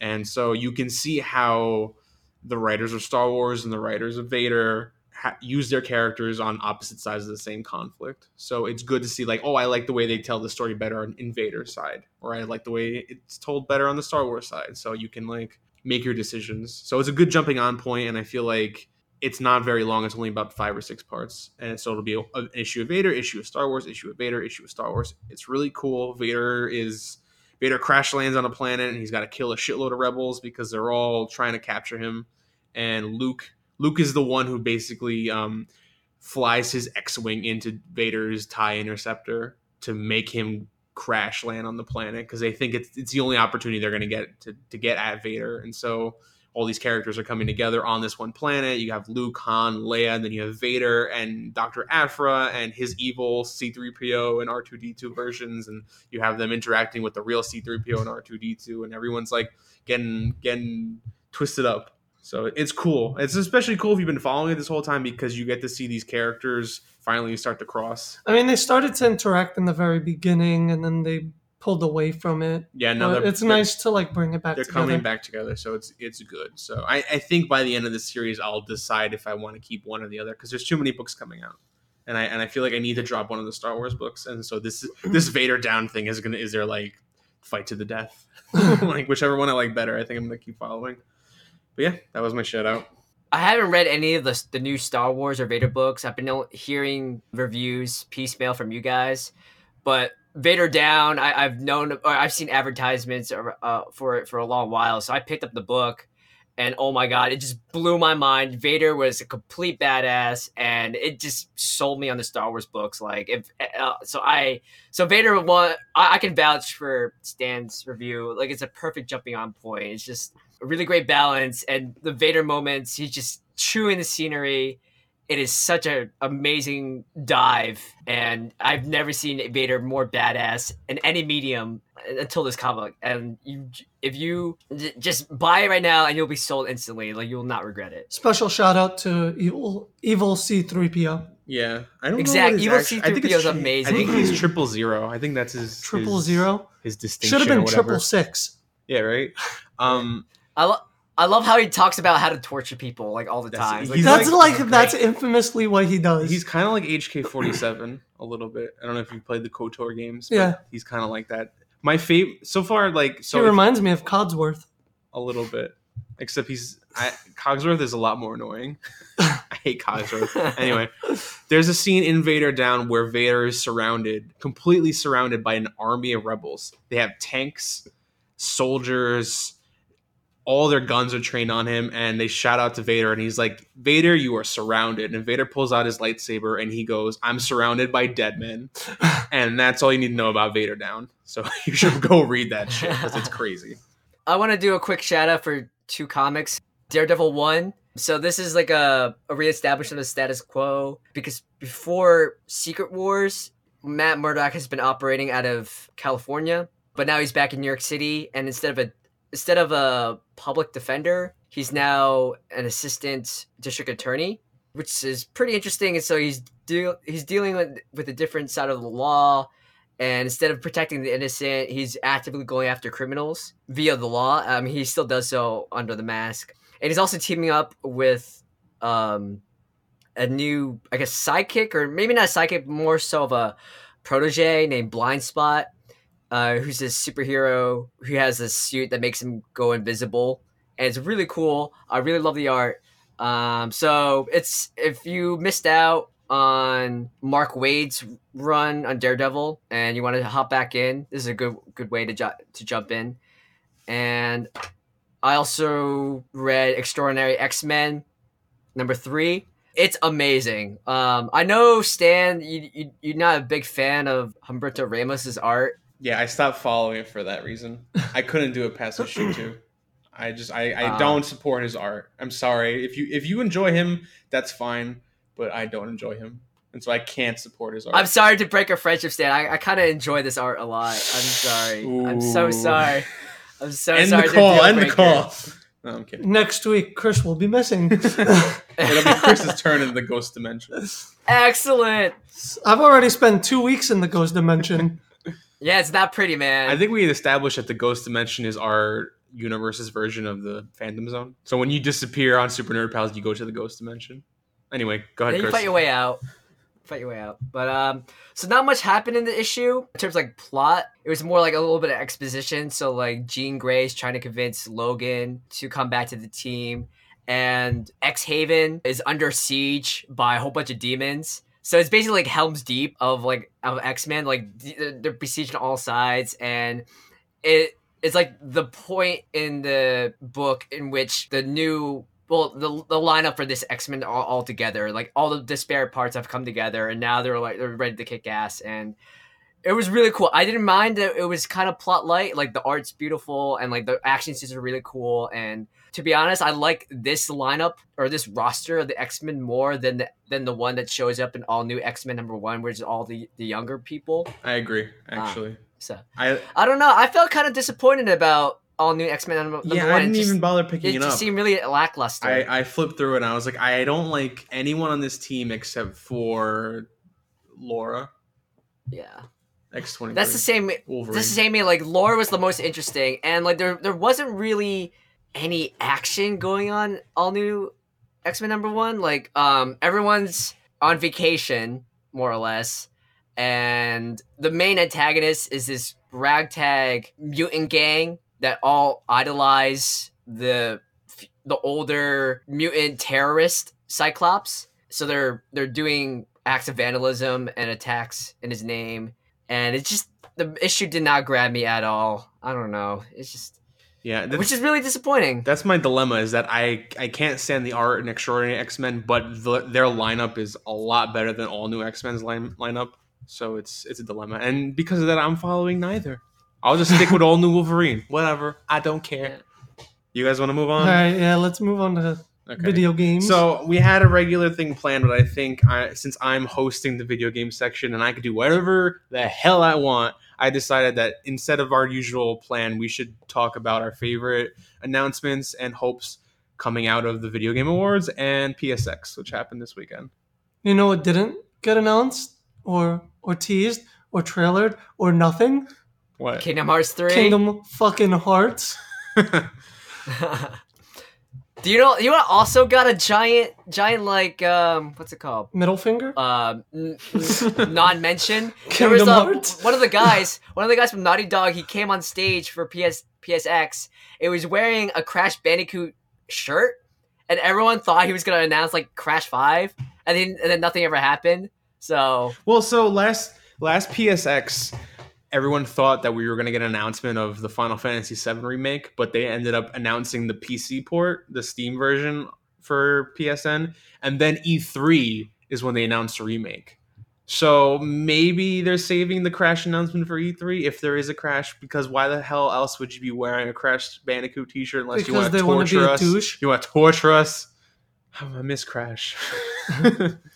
Speaker 2: And so you can see how the writers of Star Wars and the writers of Vader ha- use their characters on opposite sides of the same conflict. So it's good to see, like, oh, I like the way they tell the story better on in Vader's side, or I like the way it's told better on the Star Wars side. So you can like make your decisions. So it's a good jumping on point, and I feel like it's not very long. It's only about five or six parts, and so it'll be an issue of Vader, issue of Star Wars, issue of Vader, issue of Star Wars. It's really cool. Vader is Vader crash lands on a planet and he's got to kill a shitload of rebels because they're all trying to capture him. and Luke. Luke is the one who basically um, flies his X-wing into Vader's Tie Interceptor to make him crash land on the planet because they think it's it's the only opportunity they're going to get to to get at Vader, and so all these characters are coming together on this one planet. You have Luke, Han, Leia, and then you have Vader and Dr. Aphra and his evil C3PO and R2D2 versions, and you have them interacting with the real C3PO and R2D2, and everyone's like getting getting twisted up. So it's cool. It's especially cool if you've been following it this whole time because you get to see these characters finally start to cross.
Speaker 1: I mean, they started to interact in the very beginning, and then they pulled away from it.
Speaker 2: Yeah, no,
Speaker 1: uh,
Speaker 2: But
Speaker 1: it's nice to like bring it back
Speaker 2: they're
Speaker 1: together.
Speaker 2: coming back together so it's it's good so I, I think by the end of the series i'll decide if i want to keep one or the other because there's too many books coming out and i and i feel like i need to drop one of the star wars books and so this this vader down thing is gonna is there like fight to the death like whichever one i like better i think i'm gonna keep following but yeah that was my shout out
Speaker 3: I haven't read any of the the new Star Wars or Vader books. I've been hearing reviews piecemeal from you guys, but Vader Down, I, I've known I've seen advertisements uh, for it for a long while. So I picked up the book, and oh my god, it just blew my mind. Vader was a complete badass, and it just sold me on the Star Wars books. Like if uh, so, I so Vader one, I, I can vouch for Stan's review. Like it's a perfect jumping on point. It's just a really great balance and the Vader moments. He's just chewing the scenery. It is such an amazing dive, and I've never seen Vader more badass in any medium until this comic. And you, if you j- just buy it right now, and you'll be sold instantly. Like you will not regret it.
Speaker 1: Special shout out to evil evil C3PO.
Speaker 2: yeah i don't
Speaker 3: Exact-
Speaker 2: know what
Speaker 3: Evil
Speaker 2: I think
Speaker 3: C-3PO
Speaker 2: it's
Speaker 3: is
Speaker 2: tri-
Speaker 3: amazing.
Speaker 2: i think he's triple zero i think that's his
Speaker 1: Triple
Speaker 2: his,
Speaker 1: zero.
Speaker 2: his distinction
Speaker 1: Should have been triple six.
Speaker 2: yeah right um
Speaker 3: I love. I love how he talks about how to torture people like all the
Speaker 2: That's-
Speaker 3: time.
Speaker 2: he's
Speaker 1: That's
Speaker 2: like-
Speaker 1: like, that's infamously what he does.
Speaker 2: He's kind of like HK47 a little bit. I don't know if you played the KOTOR games. But
Speaker 1: Yeah.
Speaker 2: He's kind of like that. My favorite so far, like so
Speaker 1: he
Speaker 2: if-
Speaker 1: reminds me of Codsworth.
Speaker 2: a little bit, except he's I, Cogsworth is a lot more annoying. I hate Cogsworth. anyway, there's a scene in Vader Down where Vader is surrounded, completely surrounded by an army of rebels. They have tanks, soldiers, all their guns are trained on him, and they shout out to Vader, and he's like, "Vader, you are surrounded." And Vader pulls out his lightsaber, and he goes, "I'm surrounded by dead men," and that's all you need to know about Vader Down. So you should go read that shit because it's crazy.
Speaker 3: I want to do a quick shout out for two comics. Daredevil 1. So this is like a, a reestablishment of the status quo because before Secret Wars, Matt Murdock has been operating out of California, but now he's back in New York City and instead of a instead of a public defender, he's now an assistant district attorney, which is pretty interesting. And so he's deal he's dealing with, with a different side of the law. And instead of protecting the innocent, he's actively going after criminals via the law. Um, he still does so under the mask, and he's also teaming up with um, a new, I guess, sidekick, or maybe not sidekick, more so of a protege named Blind Spot, uh, who's a superhero who has a suit that makes him go invisible, and it's really cool. I really love the art. Um, so it's if you missed out on Mark Waid's run on Daredevil and you want to hop back in, this is a good good way to ju- to jump in. And I also read Extraordinary X Men number three. It's amazing. Um, I know Stan, you, you you're not a big fan of Humberto Ramos's art.
Speaker 2: Yeah, I stopped following it for that reason. I couldn't do it past issue two. I just I, I
Speaker 3: Ah.
Speaker 2: don't support his art. I'm sorry. If you if you enjoy him, that's fine. But I don't enjoy him. And so I can't support his art.
Speaker 3: I'm sorry to break a friendship, Stan. I, I kind of enjoy this art a lot. I'm sorry. I'm so sorry. I'm so
Speaker 2: end
Speaker 3: sorry.
Speaker 2: the
Speaker 3: to
Speaker 2: call,
Speaker 3: deal
Speaker 2: end the call. No, I'm kidding.
Speaker 1: Next week, Chris will be missing.
Speaker 2: It'll be Chris's turn in the ghost dimension.
Speaker 3: Excellent.
Speaker 1: I've already spent two weeks in the ghost dimension.
Speaker 3: Yeah, it's not pretty, man.
Speaker 2: I think we established that the ghost dimension is our universe's version of the Phantom Zone. So when you disappear on Super Nerd Pals, you go to the ghost dimension. Anyway, go ahead,
Speaker 3: Then you
Speaker 2: Chris.
Speaker 3: fight your way out. Fight your way out. But um, so not much happened in the issue in terms of like plot. It was more like a little bit of exposition. So like Jean Grey's trying to convince Logan to come back to the team, and X Haven is under siege by a whole bunch of demons. So it's basically like Helm's Deep of like of X Men. Like uh, they're besieged on all sides, and it it's like the point in the book in which the new well the the lineup for this X Men all, all together. Like all the disparate parts have come together, and now they're like they're ready to kick ass. And it was really cool. I didn't mind that it was kind of plot light. Like the art's beautiful, and like the action scenes are really cool. And to be honest, I like this lineup or this roster of the X Men more than the, than the one that shows up in all new X Men number one, where it's all the the younger people.
Speaker 2: I agree. Ah, actually,
Speaker 3: So
Speaker 2: I
Speaker 3: I don't know. I felt kind of disappointed about all new X Men number,
Speaker 2: yeah,
Speaker 3: one.
Speaker 2: I didn't
Speaker 3: just-
Speaker 2: even bother picking
Speaker 3: it
Speaker 2: it,
Speaker 3: just
Speaker 2: up.
Speaker 3: seemed really lackluster.
Speaker 2: I, I flipped through it and I was like, I don't like anyone on this team except for Laura
Speaker 3: yeah,
Speaker 2: X twenty.
Speaker 3: that's the same.
Speaker 2: Wolverine.
Speaker 3: That's the same. Like Laura was the most interesting, and like there there wasn't really any action going on. All new X Men number one. Like um, everyone's on vacation more or less, and the main antagonist is this ragtag mutant gang that all idolize the the older mutant terrorist Cyclops. So they're they're doing acts of vandalism and attacks in his name, and it's just the issue did not grab me at all. I don't know. It's just
Speaker 2: yeah, that's,
Speaker 3: which is really disappointing.
Speaker 2: that's my dilemma. Is that I I can't stand the art in Extraordinary X Men, but the, their lineup is a lot better than all new X Men's line, lineup. So it's it's a dilemma, and because of that, I'm following neither. I'll just stick with all new Wolverine. Whatever, I don't care. You guys want to move on?
Speaker 1: right, yeah, let's move on to
Speaker 2: Okay.
Speaker 1: video games.
Speaker 2: So we had a regular thing planned, but I think I, since I'm hosting the video game section and I could do whatever the hell I want, I decided that instead of our usual plan, we should talk about our favorite announcements and hopes coming out of the Video Game Awards and PSX, which happened this weekend.
Speaker 1: you know what didn't get announced or or teased or trailered or nothing?
Speaker 2: What?
Speaker 3: Kingdom Hearts three.
Speaker 1: Kingdom fucking Hearts.
Speaker 3: Do you know? You also got a giant, giant like um, what's it called?
Speaker 1: Middle finger.
Speaker 3: um, n- n- non-mention. There was
Speaker 1: Kingdom
Speaker 3: uh, one of the guys, one of the guys from Naughty Dog. He came on stage for PS PSX. It was wearing a Crash Bandicoot shirt, and everyone thought he was gonna announce like Crash Five, and then and then nothing ever happened. So
Speaker 2: Well, so last last PSX, everyone thought that we were going to get an announcement of the Final Fantasy VII remake, but they ended up announcing the PC port, the Steam version for PSN, and then E3 is when they announced a remake. So maybe they're saving the Crash announcement for E3 if there is a Crash, because why the hell else would you be wearing a Crash Bandicoot T-shirt unless you
Speaker 1: Because
Speaker 2: want to torture us? You want to torture us? Oh, I miss Crash.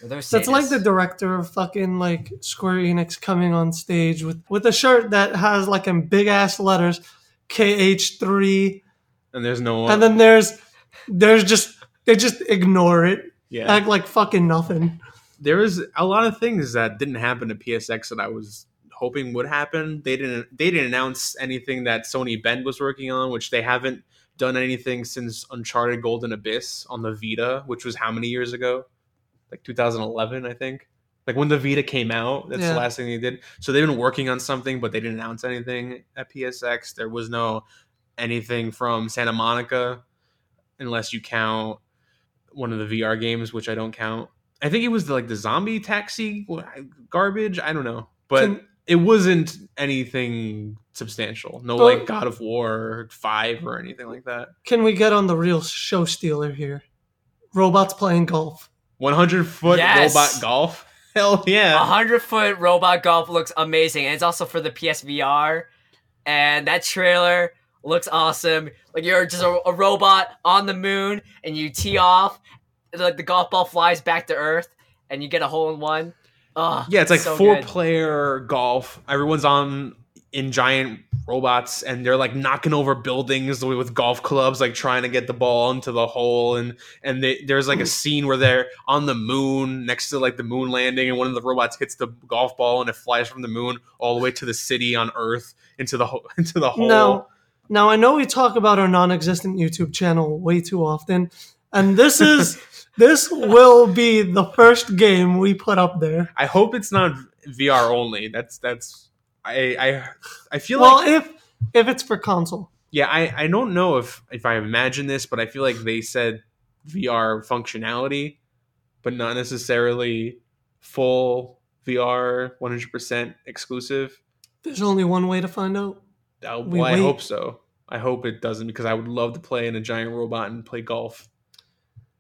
Speaker 3: there's
Speaker 1: That's like the director of fucking like Square Enix coming on stage with with a shirt that has like in big ass letters KH3
Speaker 2: and there's no one.
Speaker 1: and then there's there's just they just ignore it.
Speaker 2: yeah.
Speaker 1: Act like fucking nothing.
Speaker 2: There is a lot of things that didn't happen to PSX that I was hoping would happen. They didn't they didn't announce anything that Sony Bend was working on, which they haven't done anything since Uncharted Golden Abyss on the Vita, which was how many years ago? Like 2011, I think. Like when the Vita came out, that's
Speaker 1: Yeah.
Speaker 2: the last thing they did. So they've been working on something, but they didn't announce anything at PSX. There was no anything from Santa Monica, unless you count one of the VR games, which I don't count. I think it was the, like the zombie taxi garbage. I don't know, but
Speaker 1: Can-
Speaker 2: it wasn't anything substantial. No,
Speaker 1: But-
Speaker 2: like God of War Five or anything like that.
Speaker 1: Can we get on the real show stealer here? Robots playing golf.
Speaker 2: One hundred foot
Speaker 3: Yes.
Speaker 2: robot golf. Hell
Speaker 3: A
Speaker 2: yeah!
Speaker 3: hundred foot robot golf looks amazing, and it's also for the PSVR. And that trailer looks awesome. Like you're just a, a robot on the moon, and you tee off, like the golf ball flies back to Earth, and you get a hole in one. Oh,
Speaker 2: Yeah, it's like
Speaker 3: so
Speaker 2: four
Speaker 3: good.
Speaker 2: player golf. Everyone's on in giant robots and they're like knocking over buildings with golf clubs, like trying to get the ball into the hole. And and they, there's like a mm. scene where they're on the moon next to like the moon landing, and one of the robots hits the golf ball and it flies from the moon all the way to the city on Earth into the ho- into the hole.
Speaker 1: Now, now I know we talk about our non-existent YouTube channel way too often, and this is this will be the first game we put up there.
Speaker 2: I hope it's not VR only. That's that's I I I feel like
Speaker 1: Well,
Speaker 2: like
Speaker 1: if if it's for console,
Speaker 2: Yeah, I, I don't know if if I imagine this, but I feel like they said VR functionality, but not necessarily full VR 100% exclusive.
Speaker 1: there's only one way to find out.
Speaker 2: Uh,
Speaker 1: We
Speaker 2: I hope so. I hope it doesn't because I would love to play in a giant robot and play golf.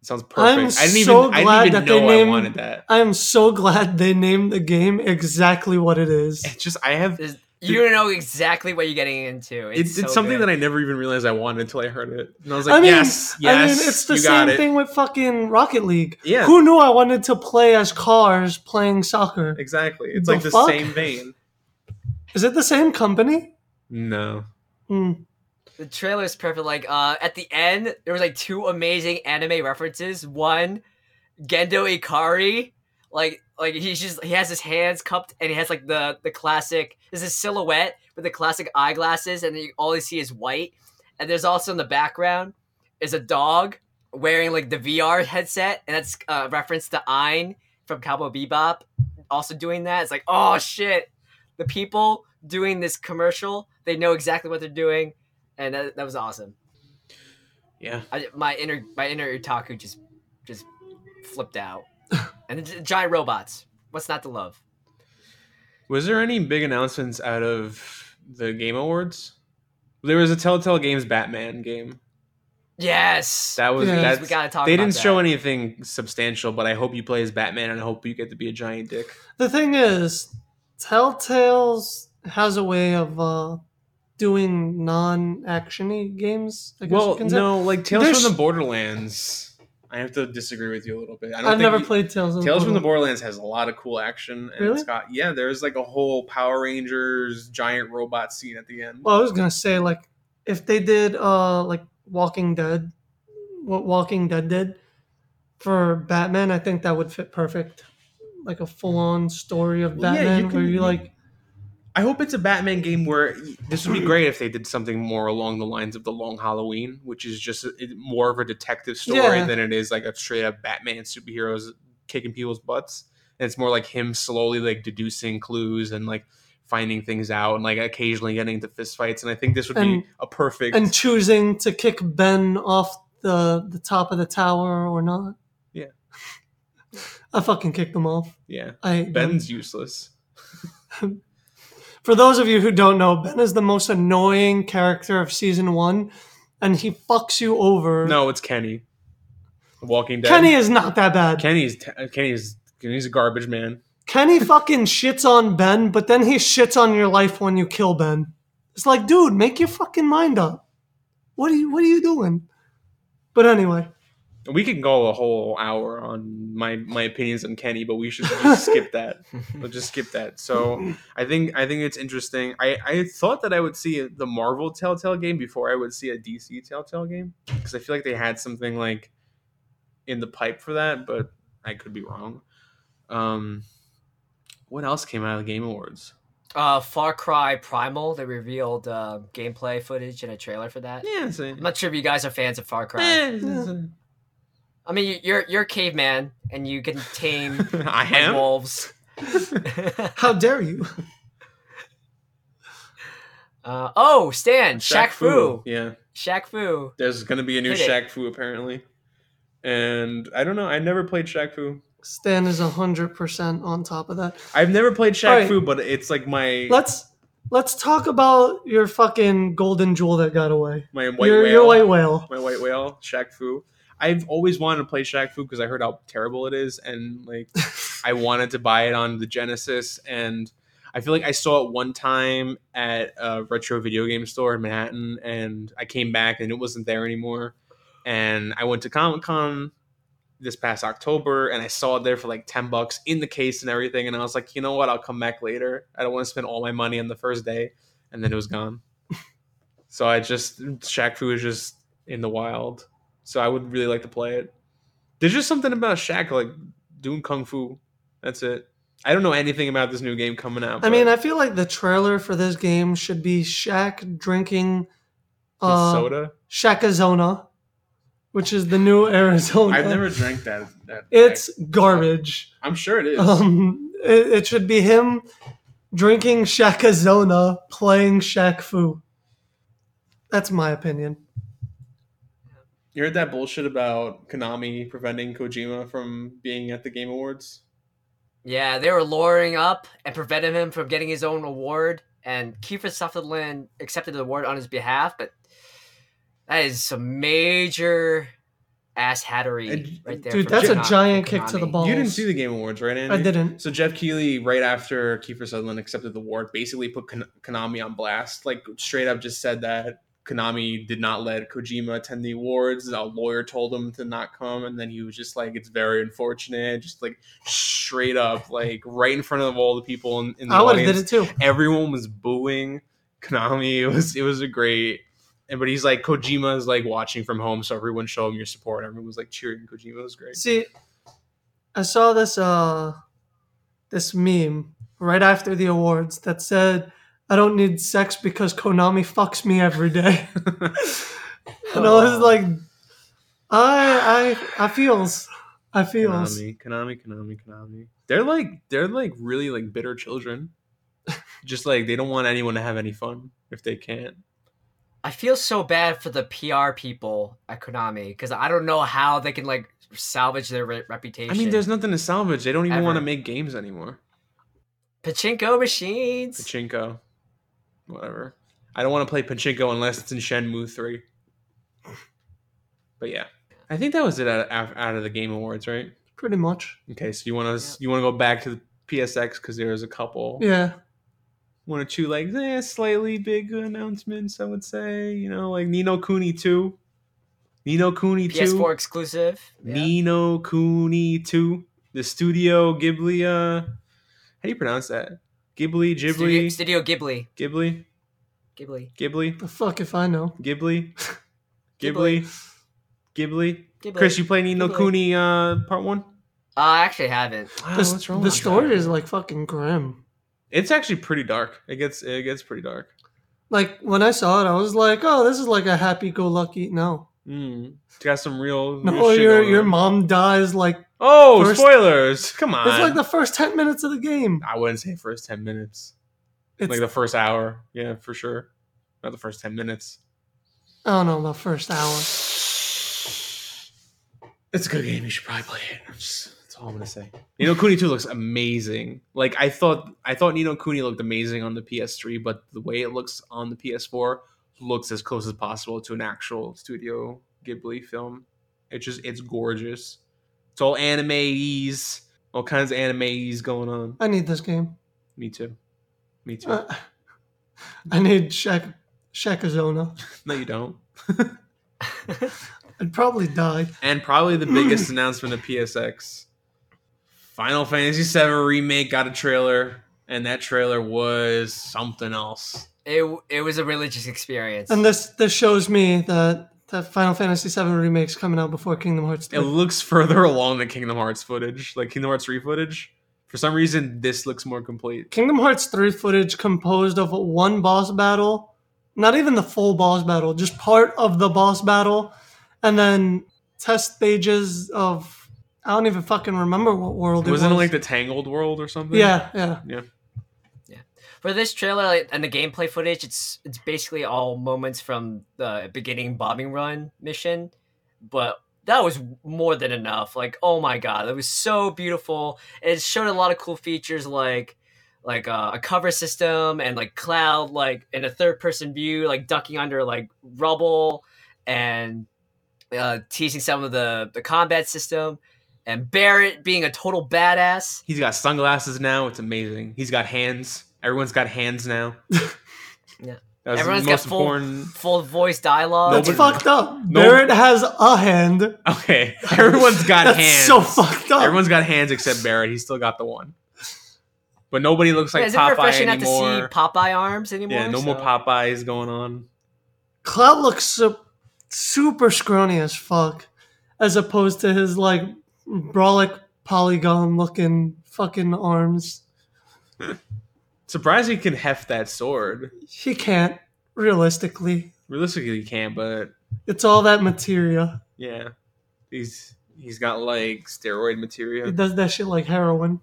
Speaker 2: Sounds perfect.
Speaker 1: I'm
Speaker 2: I didn't
Speaker 1: so
Speaker 2: even I
Speaker 1: glad
Speaker 2: didn't even
Speaker 1: that they
Speaker 2: know I wanted that.
Speaker 1: I am so glad they named the game exactly what it is.
Speaker 2: It's just I have
Speaker 3: There's- you know exactly what you're getting into. It's,
Speaker 2: it's, it's something
Speaker 3: good.
Speaker 2: that I never even realized I wanted until I heard it. And I was like,
Speaker 1: I mean,
Speaker 2: yes, yes,
Speaker 1: I mean, it's the same
Speaker 2: it.
Speaker 1: thing with fucking Rocket League.
Speaker 2: Yeah.
Speaker 1: Who knew I wanted to play as cars playing soccer?
Speaker 2: Exactly. It's
Speaker 1: The
Speaker 2: like the
Speaker 1: fuck?
Speaker 2: same vein.
Speaker 1: Is it the same company?
Speaker 2: No.
Speaker 1: Hmm.
Speaker 3: The trailer is perfect. Like uh, at the end, there was like two amazing anime references. One, Gendo Ikari, like like he's just he has his hands cupped and he has like the the classic. There's a silhouette with the classic eyeglasses, and you, all you see is white. And there's also in the background is a dog wearing like the VR headset, and that's a reference to Ein from Cowboy Bebop. Also doing that, it's like oh shit, the people doing this commercial, they know exactly what they're doing and that, that was awesome.
Speaker 2: Yeah.
Speaker 3: I, my inner my inner otaku just just flipped out. and giant robots. What's not to love?
Speaker 2: Was there any big announcements out of the Game Awards? There was a Telltale Games Batman game.
Speaker 3: Yes,
Speaker 2: That was
Speaker 1: Yeah.
Speaker 2: that's,
Speaker 3: we gotta talk.
Speaker 2: They
Speaker 3: about
Speaker 2: didn't show
Speaker 3: that.
Speaker 2: anything substantial, but I hope you play as Batman and I hope you get to be a giant dick.
Speaker 1: The thing is, Telltale's has a way of uh, doing non-actiony games. I guess you
Speaker 2: Well,
Speaker 1: can say.
Speaker 2: no, like Tales
Speaker 1: There's-
Speaker 2: from the Borderlands. I have to disagree with you a little bit. I don't
Speaker 1: I've
Speaker 2: think
Speaker 1: never
Speaker 2: you-
Speaker 1: played Tales
Speaker 2: Tales from the
Speaker 1: Borderlands.
Speaker 2: Has a lot of cool action, and
Speaker 1: Really?
Speaker 2: it's got yeah. There's like a whole Power Rangers giant robot scene at the end.
Speaker 1: Well, I was gonna say like if they did uh like Walking Dead, what Walking Dead did for Batman, I think that would fit perfect. Like a full-on story of
Speaker 2: Well, yeah,
Speaker 1: Batman where
Speaker 2: can-
Speaker 1: you like
Speaker 2: I hope it's a Batman game where this would be great if they did something more along the lines of the Long Halloween, which is just more of a detective story
Speaker 1: Yeah.
Speaker 2: than it is like a straight up Batman superheroes kicking people's butts. And it's more like him slowly like deducing clues and like finding things out and like occasionally getting into fistfights. And I think this would
Speaker 1: And-
Speaker 2: be a perfect.
Speaker 1: and choosing to kick Ben off the the top of the tower or not.
Speaker 2: Yeah.
Speaker 1: I fucking kicked him off.
Speaker 2: yeah,
Speaker 1: I.
Speaker 2: Ben's useless.
Speaker 1: For those of you who don't know, Ben is the most annoying character of season one, and he fucks you over.
Speaker 2: No, it's Kenny. Walking Dead.
Speaker 1: Kenny is not that bad.
Speaker 2: Kenny's Kenny's Kenny's a garbage man.
Speaker 1: Kenny fucking shits on Ben, but then he shits on your life when you kill Ben. It's like, dude, make your fucking mind up. What are you what are you doing? But anyway,
Speaker 2: We can go a whole hour on my my opinions on Kenny, but we should just skip that. We'll just skip that. So I think I think it's interesting. I I thought that I would see the Marvel Telltale game before I would see a DC Telltale game because I feel like they had something like in the pipe for that, but I could be wrong. Um, what else came out of the Game Awards?
Speaker 3: Uh, Far Cry Primal. They revealed uh, gameplay footage and a trailer for that.
Speaker 2: Yeah,
Speaker 3: I'm not sure if you guys are fans of Far Cry.
Speaker 2: a-
Speaker 3: I mean, you- you're you're a caveman and you can tame
Speaker 2: I
Speaker 3: like,
Speaker 2: am.
Speaker 3: wolves.
Speaker 1: how dare you?
Speaker 3: uh, oh, Stan, Shaq, Fu.
Speaker 2: Yeah.
Speaker 3: Shaq Fu.
Speaker 2: There's gonna be a new
Speaker 3: Hit it.
Speaker 2: Shaq Fu apparently, and I don't know. I never played Shaq Fu.
Speaker 1: Stan is hundred percent on top of that.
Speaker 2: I've never played Shaq
Speaker 1: Alright.
Speaker 2: Fu, but it's like my
Speaker 1: Let's let's talk about your fucking golden jewel that got away.
Speaker 2: my white
Speaker 1: your,
Speaker 2: whale.
Speaker 1: your white whale.
Speaker 2: my white whale, Shaq Fu. I've always wanted to play Shaq Fu because I heard how terrible it is, and like I wanted to buy it on the Genesis, and I feel like I saw it one time at a retro video game store in Manhattan, and I came back and it wasn't there anymore. And I went to Comic Con this past October, and I saw it there for like ten bucks in the case and everything, and I was like, you know what? I'll come back later. I don't want to spend all my money on the first day, and then it was gone. so I just Shaq Fu is just in the wild. So I would really like to play it. There's just something about Shaq like doing kung fu. That's it. I don't know anything about this new game coming out.
Speaker 1: I mean, I feel like the trailer for this game should be Shaq drinking uh,
Speaker 2: soda.
Speaker 1: Shaqazona, which is the new Arizona.
Speaker 2: I've never drank that. that
Speaker 1: It's garbage.
Speaker 2: I'm sure it is.
Speaker 1: Um, it, it should be him drinking Shaqazona, playing Shaq Fu. That's my opinion.
Speaker 2: You heard that bullshit about Konami preventing Kojima from being at the Game Awards?
Speaker 3: Yeah, they were luring up and preventing him from getting his own award, and Kiefer Sutherland accepted the award on his behalf, but that is some major ass hattery
Speaker 2: And-
Speaker 3: right there.
Speaker 1: Dude,
Speaker 3: from
Speaker 1: that's a giant kick to the
Speaker 3: Konami.
Speaker 1: ball.
Speaker 2: You didn't see the Game Awards, right? Andy?
Speaker 1: I didn't.
Speaker 2: So Geoff Keighley, right after Kiefer Sutherland accepted the award, basically put Konami on blast. Like straight up, just said that Konami did not let Kojima attend the awards. A lawyer told him to not come, and then he was just like, "It's very unfortunate." Just like straight up, like right in front of all the people in, in the
Speaker 1: I would have
Speaker 2: audience.
Speaker 1: did it too.
Speaker 2: Everyone was booing Konami. It was it was a great. And but he's like Kojima is like watching from home, so everyone show him your support. Everyone was like cheering Kojima. Was great.
Speaker 1: See, I saw this uh this meme right after the awards that said, "I don't need sex because Konami fucks me every day," and I was like, I I I feels, I feels.
Speaker 2: Konami, Konami, Konami, Konami. They're like they're like really like bitter children. Just like they don't want anyone to have any fun if they can't.
Speaker 3: I feel so bad for the PR people at Konami because I don't know how they can like salvage their re- reputation.
Speaker 2: I mean, there's nothing to salvage. They don't even
Speaker 3: Ever.
Speaker 2: want to make games anymore.
Speaker 3: pachinko machines.
Speaker 2: Pachinko, whatever. I don't want to play Pachinko unless it's in Shenmue three. But yeah, I think that was it out, out out of the Game Awards, right?
Speaker 1: Pretty much.
Speaker 2: Okay, so you want to you want to go back to the PSX because there was a couple.
Speaker 1: Yeah.
Speaker 2: one or two like eh, slightly big announcements. I would say, you know, like Ni no Kuni two, Ni no Kuni two,
Speaker 3: PS4 exclusive. Yeah.
Speaker 2: Ni no Kuni two, the Studio Ghibli. Uh, how do you pronounce that? Ghibli,
Speaker 3: Studio,
Speaker 2: Ghibli,
Speaker 3: Studio Ghibli.
Speaker 2: Ghibli,
Speaker 3: Ghibli.
Speaker 2: Ghibli,
Speaker 1: The fuck if I know.
Speaker 2: Ghibli, Ghibli, Ghibli.
Speaker 3: Ghibli.
Speaker 2: Chris, you play Ni no
Speaker 3: Ghibli.
Speaker 2: Kuni uh, part one?
Speaker 3: Uh, I actually haven't.
Speaker 2: Wow,
Speaker 1: The,
Speaker 2: what's wrong
Speaker 1: the
Speaker 2: with
Speaker 1: story is like fucking grim.
Speaker 2: It's actually pretty dark. It gets it gets pretty dark.
Speaker 1: Like when I saw it, I was like, "Oh, this is like a happy-go-lucky." No,
Speaker 2: Mm. Got some real.
Speaker 1: no,
Speaker 2: real shit
Speaker 1: your your mom dies. Like
Speaker 2: Oh,
Speaker 1: First-
Speaker 2: spoilers! Come on.
Speaker 1: it's like the first ten minutes of the game.
Speaker 2: I wouldn't say first ten minutes.
Speaker 1: It's
Speaker 2: like the first hour, yeah, for sure. Not the first ten minutes.
Speaker 1: I don't know about first hour.
Speaker 2: It's a good game. You should probably play it. That's all I'm gonna say. Ni no Kuni 2 looks amazing. Like I thought, I thought Ni no Kuni looked amazing on the PS3, but the way it looks on the PS4 looks as close as possible to an actual Studio Ghibli film. It's just, it's gorgeous. It's all anime-ese, all kinds of anime-ese going on.
Speaker 1: I need this game.
Speaker 2: Me too. Me too.
Speaker 1: Uh, I need Shak Shaqazona.
Speaker 2: no, you don't.
Speaker 1: I'd probably die.
Speaker 2: And probably the biggest announcement of PSX. Final Fantasy VII Remake got a trailer, and that trailer was something else.
Speaker 3: It it was a religious experience.
Speaker 1: And this this shows me that that Final Fantasy VII remake's coming out before Kingdom Hearts
Speaker 2: It looks further along than Kingdom Hearts footage, like Kingdom Hearts 3 footage. For some reason, this looks more complete.
Speaker 1: Kingdom Hearts 3 footage composed of one boss battle, not even the full boss battle, just part of the boss battle, and then test stages of I don't even fucking remember what world it
Speaker 2: Wasn't it like the Tangled world or something?
Speaker 1: Yeah, yeah, yeah.
Speaker 3: For this trailer and the gameplay footage, it's it's basically all moments from the beginning bombing run mission, but that was more than enough. Like, oh my god, it was so beautiful. It showed a lot of cool features like like uh, a cover system and like cloud like in a third person view, like ducking under like rubble and uh, teasing some of the the combat system. And Barrett being a total badass.
Speaker 2: He's got sunglasses now. It's amazing. He's got hands. Everyone's got hands now.
Speaker 3: Yeah.
Speaker 2: That was
Speaker 3: Everyone's
Speaker 2: the
Speaker 3: got
Speaker 2: most
Speaker 3: full
Speaker 2: important.
Speaker 3: full voice dialogue.
Speaker 1: That's
Speaker 2: Nobody-
Speaker 1: fucked up.
Speaker 2: No-
Speaker 1: Barrett has a hand.
Speaker 2: Okay, everyone's got
Speaker 1: That's
Speaker 2: hands.
Speaker 1: so fucked up.
Speaker 2: Everyone's got hands except Barrett. He's still got the one. But nobody looks like
Speaker 3: Yeah, is it
Speaker 2: Popeye
Speaker 3: refreshing not to see
Speaker 2: anymore.
Speaker 3: Popeye arms anymore?
Speaker 2: yeah, no more Popeyes going on.
Speaker 1: Cloud looks so, super scrawny as fuck, as opposed to his like brolic polygon looking fucking arms.
Speaker 2: Surprised he can heft that sword.
Speaker 1: He can't realistically.
Speaker 2: Realistically, he can, but
Speaker 1: It's all that material.
Speaker 2: yeah, he's he's got like steroid material.
Speaker 1: He does that shit like heroin.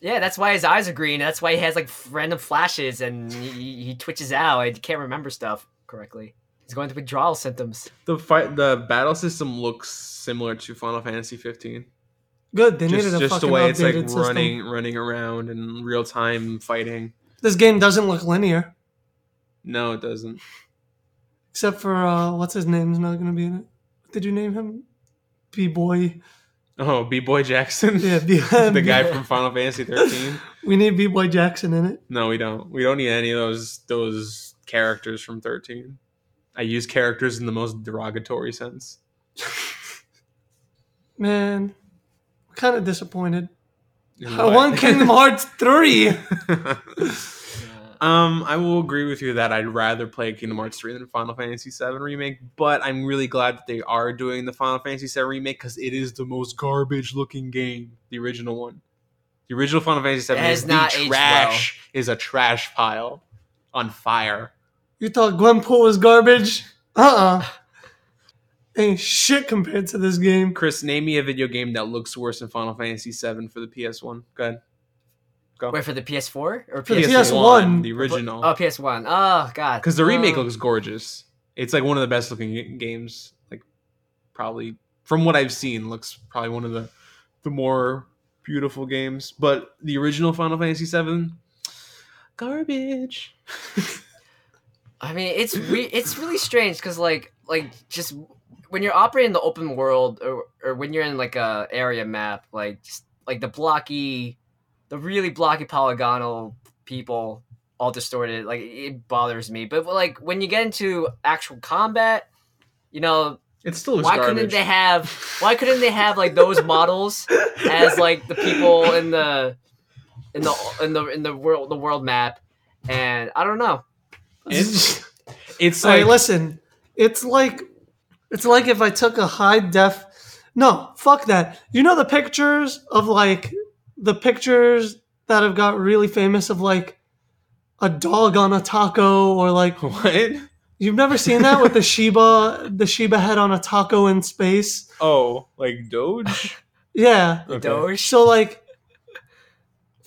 Speaker 3: Yeah, that's why his eyes are green. That's why he has like random flashes and he, he twitches out. I can't remember stuff correctly. He's going through withdrawal symptoms.
Speaker 2: The fight, the battle system looks similar to Final Fantasy 15.
Speaker 1: Good. They needed
Speaker 2: Just,
Speaker 1: a
Speaker 2: just the
Speaker 1: fucking
Speaker 2: way it's like
Speaker 1: system.
Speaker 2: running, running around and real time fighting.
Speaker 1: This game doesn't look linear,
Speaker 2: No, it doesn't.
Speaker 1: except for uh, what's his name's not gonna be in it. did you name him? B boy.
Speaker 2: Oh, B Boy Jackson.
Speaker 1: Yeah, B-
Speaker 2: the guy from Final Fantasy 13.
Speaker 1: We need B boy Jackson in it.
Speaker 2: No, we don't. We don't need any of those those characters from 13. I use characters in the most derogatory sense.
Speaker 1: Man, kind of disappointed. I want Kingdom Hearts three.
Speaker 2: um, I will agree with you that I'd rather play Kingdom Hearts 3 than Final Fantasy 7 remake, but I'm really glad that they are doing the Final Fantasy 7 remake because it is the most garbage looking game, the original one. The original Final Fantasy 7
Speaker 3: It has
Speaker 2: is
Speaker 3: not aged
Speaker 2: trash, is a trash pile on fire.
Speaker 1: You thought Gwenpool was garbage? Uh uh Ain't shit compared to this game.
Speaker 2: Chris, name me a video game that looks worse than Final Fantasy 7 for the PS1. Go ahead. Go.
Speaker 3: Wait for the PS4 or
Speaker 1: For the
Speaker 3: PS?
Speaker 1: PS1.
Speaker 2: the original.
Speaker 3: Oh, PS1. Oh God.
Speaker 2: because the oh. remake
Speaker 3: Oh.
Speaker 2: looks gorgeous. It's like one of the best looking games. Like probably from what I've seen, looks probably one of the the more beautiful games. But the original Final Fantasy VII, garbage.
Speaker 3: I mean, it's re- it's really strange because like like just when you're operating the open world or or when you're in like a area map, like just like the blocky, the really blocky polygonal people all distorted, like it bothers me. But like when you get into actual combat, you know,
Speaker 2: It still
Speaker 3: why
Speaker 2: garbage.
Speaker 3: couldn't they have why couldn't they have like those models as like the people in the in the in the in the world the world map and I don't know.
Speaker 2: It's it's
Speaker 1: Hey,
Speaker 2: like
Speaker 1: listen, it's like it's like if I took a high def. No, fuck that. You know the pictures of like the pictures that have got really famous of like a dog on a taco or like
Speaker 2: what?
Speaker 1: you've never seen that with the Shiba the Shiba head on a taco in space.
Speaker 2: Oh, like Doge.
Speaker 1: Yeah.
Speaker 2: Okay.
Speaker 3: Doge.
Speaker 1: So like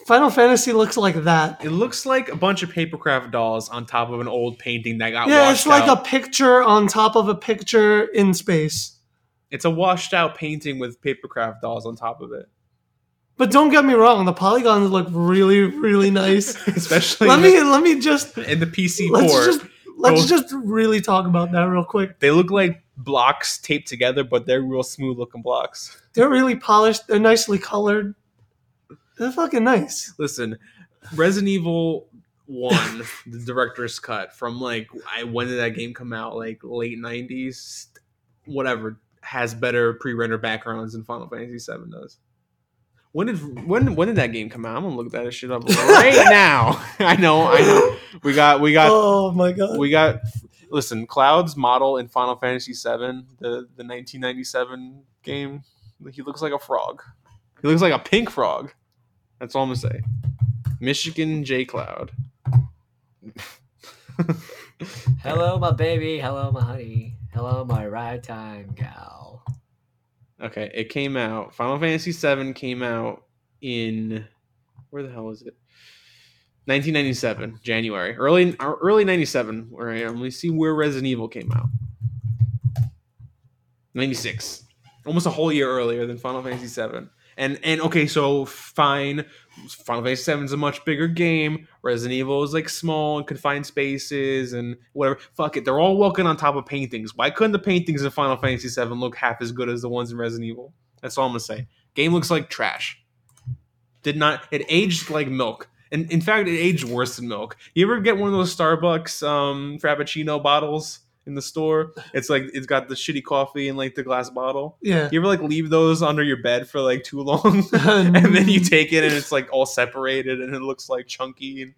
Speaker 1: Final Fantasy looks like that.
Speaker 2: It looks like a bunch of papercraft dolls on top of an old painting that got washed.
Speaker 1: Yeah, it's like
Speaker 2: out.
Speaker 1: a picture on top of a picture in space.
Speaker 2: It's a washed out painting with papercraft dolls on top of it.
Speaker 1: But don't get me wrong, the polygons look really, really nice.
Speaker 2: Especially
Speaker 1: let
Speaker 2: in
Speaker 1: me let me just
Speaker 2: in the PC
Speaker 1: let's
Speaker 2: port.
Speaker 1: just let's
Speaker 2: Both-
Speaker 1: just really talk about that real quick.
Speaker 2: They look like blocks taped together, but they're real smooth looking blocks.
Speaker 1: They're really polished. They're nicely colored. They're fucking nice.
Speaker 2: Listen, Resident Evil 1, the director's cut from like I when did that game come out? Like late 90s, whatever, has better pre-render backgrounds than Final Fantasy 7 does. When did when when did that game come out? I'm gonna look that shit up right now. I know, I know. We got we got
Speaker 1: oh my god.
Speaker 2: we got listen cloud's model in final fantasy 7 the the 1997 game he looks like a frog he looks like a pink frog that's all i'm gonna say. Michigan j cloud.
Speaker 3: Hello, my baby. Hello, my honey. Hello, my ride time gal.
Speaker 2: okay it came out. Final fantasy VII came out in where the hell is it? 1997 january. Early early 97 where i am let me see where resident evil came out. 96 almost a whole year earlier than final fantasy 7 and and okay so fine. Final fantasy 7 is a much bigger game. Resident evil is like small and confined spaces and whatever. Fuck it they're all walking on top of paintings. Why couldn't the paintings in final fantasy 7 look half as good as the ones in resident evil? That's all i'm gonna say. Game looks like trash. Did not it aged like milk. And in fact it aged worse than milk. You ever get one of those starbucks um frappuccino bottles in the store. It's like it's got the shitty coffee in like the glass bottle.
Speaker 1: Yeah.
Speaker 2: you ever like leave those under your bed for like too long? And then you take it and it's like all separated and it looks like chunky and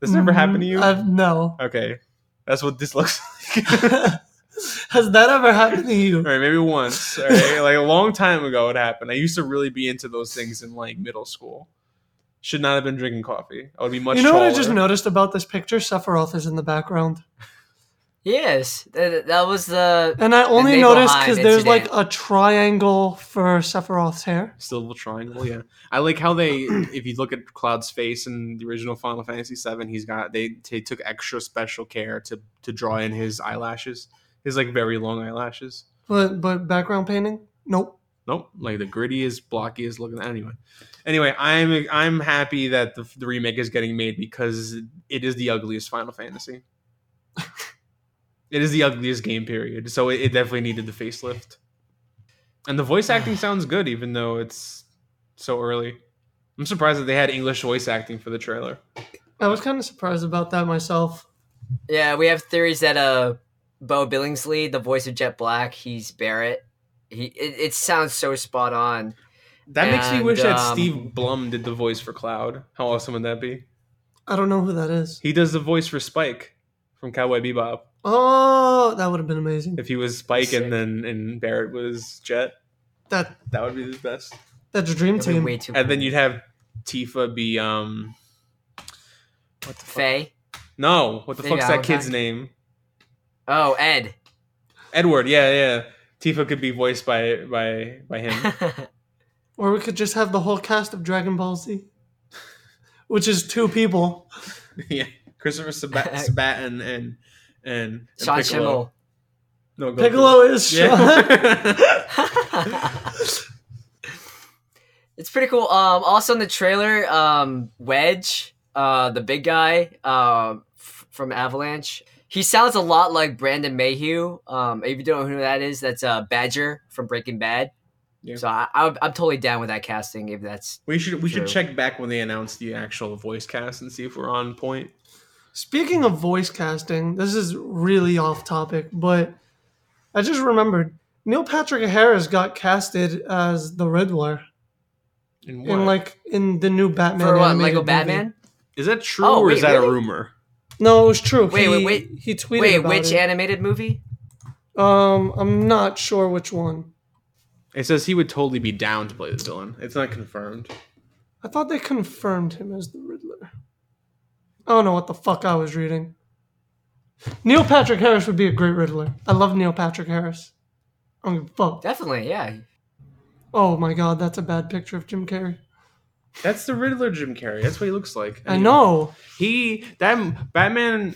Speaker 2: this never happened to mm, you?
Speaker 1: I've, no.
Speaker 2: okay. That's what this looks like.
Speaker 1: Has that ever happened to you?
Speaker 2: all right maybe once. All right like a long time ago it happened. I used to really be into those things in like middle school. Should not have been drinking coffee. I would be much
Speaker 1: you know what I just noticed about this picture? Sephiroth is in the background.
Speaker 3: Yes, that, that was the.
Speaker 1: And I only noticed because there's like a triangle for Sephiroth's hair.
Speaker 2: Still a triangle, yeah. I like how they, if you look at Cloud's face in the original Final Fantasy VII, he's got they they took extra special care to to draw in his eyelashes, his like very long eyelashes.
Speaker 1: But but background painting? Nope.
Speaker 2: Nope, like the grittiest, blockiest looking. Anyway, anyway, I'm I'm happy that the, the remake is getting made because it is the ugliest Final Fantasy. It is the ugliest game period, so it, it definitely needed the facelift. And the voice acting sounds good, even though it's so early. I'm surprised that they had English voice acting for the trailer.
Speaker 1: I was kind of surprised about that myself.
Speaker 3: Yeah, we have theories that uh, Beau Billingslea, the voice of Jet Black, he's Barrett. He it, it sounds so spot on.
Speaker 2: That makes me
Speaker 3: And,
Speaker 2: wish that
Speaker 3: um,
Speaker 2: Steve Blum did the voice for Cloud. How awesome would that be?
Speaker 1: I don't know who that is.
Speaker 2: He does the voice for Spike from Cowboy Bebop.
Speaker 1: Oh, that would have been amazing.
Speaker 2: If he was Spike
Speaker 3: Sick.
Speaker 2: and then and Barrett was Jet,
Speaker 1: That
Speaker 2: that would be the best.
Speaker 1: that's a dream
Speaker 3: It'd
Speaker 1: team.
Speaker 3: way too.
Speaker 2: And then you'd have Tifa be um what the fuck? No, what the
Speaker 3: Maybe
Speaker 2: fuck's that kid's
Speaker 3: Valentine.
Speaker 2: name?
Speaker 3: Oh, Ed.
Speaker 2: Edward. Yeah, yeah. Tifa could be voiced by by by him.
Speaker 1: Or we could just have the whole cast of Dragon Ball Z, which is two people.
Speaker 2: yeah, Christopher Sabat, Sabat and and and, and
Speaker 3: Sean
Speaker 2: Piccolo.
Speaker 3: Schemmel.
Speaker 2: No, Goku.
Speaker 1: Piccolo is Sean.
Speaker 3: It's pretty cool. Um, also in the trailer, um, Wedge, uh, the big guy, um, f- from Avalanche. He sounds a lot like Brandon Mayhew. Um, if you don't know who that is, that's uh, Badger from Breaking Bad.
Speaker 2: Yeah.
Speaker 3: So I, I, I'm totally down with that casting. If that's
Speaker 2: we should we should check back when they announce the actual voice cast and see if we're on point.
Speaker 1: Speaking of voice casting, this is really off topic, but I just remembered Neil Patrick Harris got casted as the Riddler
Speaker 2: In what?
Speaker 1: in like in the new Batman.
Speaker 3: for what Lego
Speaker 1: movie.
Speaker 3: Batman.
Speaker 2: is that true
Speaker 3: Oh,
Speaker 2: or is
Speaker 3: wait,
Speaker 2: that a rumor?
Speaker 1: No, it was true.
Speaker 3: Wait,
Speaker 1: he,
Speaker 3: wait, wait.
Speaker 1: He tweeted
Speaker 3: Wait,
Speaker 1: about
Speaker 3: which
Speaker 1: it.
Speaker 3: animated movie?
Speaker 1: um, I'm not sure which one.
Speaker 2: It says he would totally be down to play the villain. It's not confirmed.
Speaker 1: I thought they confirmed him as the Riddler. I don't know what the fuck I was reading. Neil Patrick Harris would be a great Riddler. I love Neil Patrick Harris. I don't give a fuck.
Speaker 3: Definitely, yeah.
Speaker 1: Oh my god, that's a bad picture of Jim Carrey.
Speaker 2: That's the Riddler, Jim Carrey. That's what he looks like.
Speaker 1: I know.
Speaker 2: He that Batman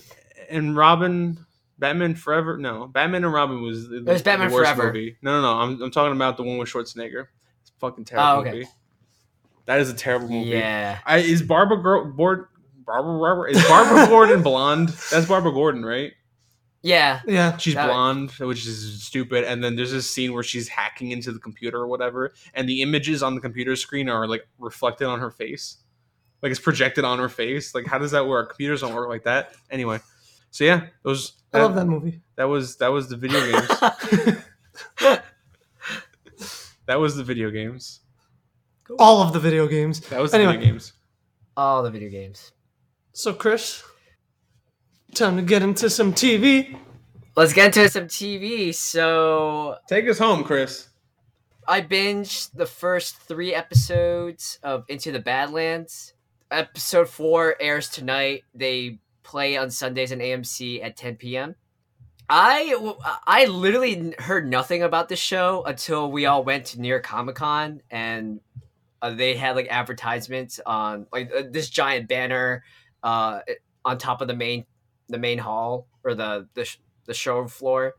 Speaker 2: and Robin, Batman Forever. No, Batman and Robin was the,
Speaker 3: was Batman
Speaker 2: the worst
Speaker 3: Forever.
Speaker 2: movie. No, no, no. I'm, I'm talking about the one with Schwarzenegger. It's a fucking oh, terrible
Speaker 3: Oh, okay.
Speaker 2: movie. That is a terrible movie.
Speaker 3: Yeah.
Speaker 2: I, is Barbara Gor- Bord Barbara Barbara is Barbara Gordon blonde? That's Barbara Gordon, right?
Speaker 3: Yeah.
Speaker 1: Yeah.
Speaker 2: She's
Speaker 3: That-
Speaker 2: blonde, which is stupid. And then there's this scene where she's hacking into the computer or whatever, and the images on the computer screen are like reflected on her face, like it's projected on her face. Like, how does that work? Computers don't work like that. Anyway, so yeah, those.
Speaker 1: I love that movie.
Speaker 2: That was that was the video games. that was the video games.
Speaker 1: All of the video games.
Speaker 2: That was the
Speaker 1: Anyway.
Speaker 2: video games.
Speaker 3: All the video games.
Speaker 1: So, Chris, time to get into some TV.
Speaker 3: Let's get into some TV. So
Speaker 2: Take us home, Chris.
Speaker 3: I binged the first three episodes of Into the Badlands. Episode four airs tonight. They play on Sundays on AMC at 10 p.m. I I literally heard nothing about the show until we all went to New York Comic Con and uh, they had like advertisements on like uh, this giant banner uh, on top of the main the main hall or the the, sh- the show floor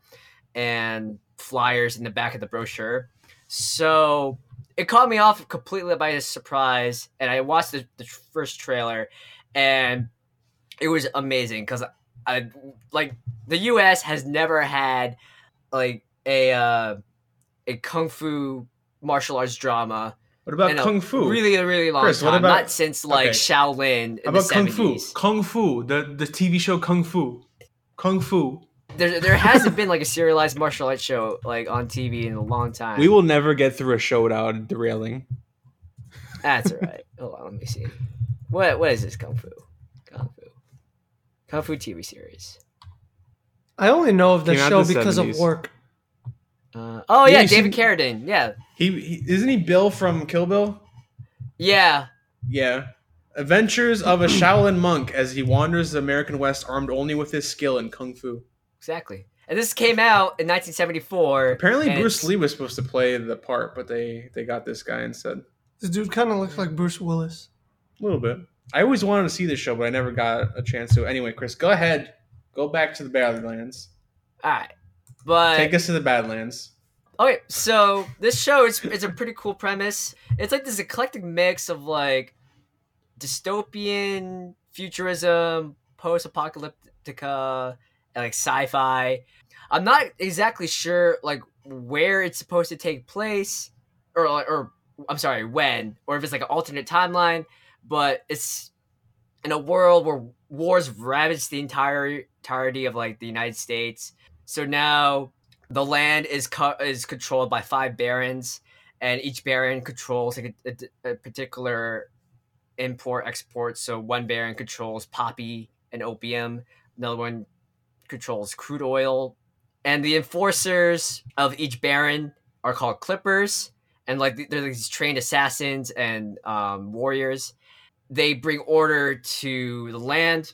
Speaker 3: and flyers in the back of the brochure. So it caught me off completely by surprise, and I watched the, the first trailer, and it was amazing because I like the U.S. has never had like a uh, a kung fu martial arts drama
Speaker 2: What about kung fu?
Speaker 3: really a really long
Speaker 2: Chris, what
Speaker 3: time.
Speaker 2: about-
Speaker 3: Not since like
Speaker 2: okay.
Speaker 3: Shaolin in
Speaker 2: How
Speaker 3: the
Speaker 2: about kung fu? Kung fu, the the TV show Kung Fu, Kung Fu.
Speaker 3: There there hasn't been like a serialized martial arts show like on TV in a long time.
Speaker 2: We will never get through a show without derailing.
Speaker 3: That's all right. Hold on, let me see. What what is this kung fu? Kung fu. Kung fu TV series.
Speaker 1: I only know of this
Speaker 2: Came out
Speaker 1: show because
Speaker 2: 70s.
Speaker 1: of work.
Speaker 3: Uh, oh
Speaker 2: Yeah,
Speaker 3: yeah, David
Speaker 2: seen-
Speaker 3: Carradine. Yeah,
Speaker 2: He, he isn't he Bill from Kill Bill?
Speaker 3: yeah.
Speaker 2: Yeah. Adventures of a Shaolin monk as he wanders the American West armed only with his skill in kung fu.
Speaker 3: Exactly. And this came out in 1974.
Speaker 2: Apparently,
Speaker 3: and
Speaker 2: Bruce Lee was supposed to play the part, but they they got this guy instead.
Speaker 1: This dude kind of looks like Bruce Willis.
Speaker 2: A little bit. I always wanted to see this show, but I never got a chance to. Anyway, Chris, go ahead. Go back to the Badlands.
Speaker 3: All right, but
Speaker 2: Take us to the Badlands.
Speaker 3: Okay, so this show is it's a pretty cool premise. It's like this eclectic mix of like dystopian futurism, post-apocalyptica, and like sci-fi. I'm not exactly sure like where it's supposed to take place, or or I'm sorry, when, or if it's like an alternate timeline. But it's in a world where wars ravaged the entire entirety of like the United States. So now the land is co- is controlled by five barons, and each baron controls like a, a, a particular import export. So one baron controls poppy and opium. Another one controls crude oil, and the enforcers of each baron are called clippers. And like they're these trained assassins and um, warriors. They bring order to the land,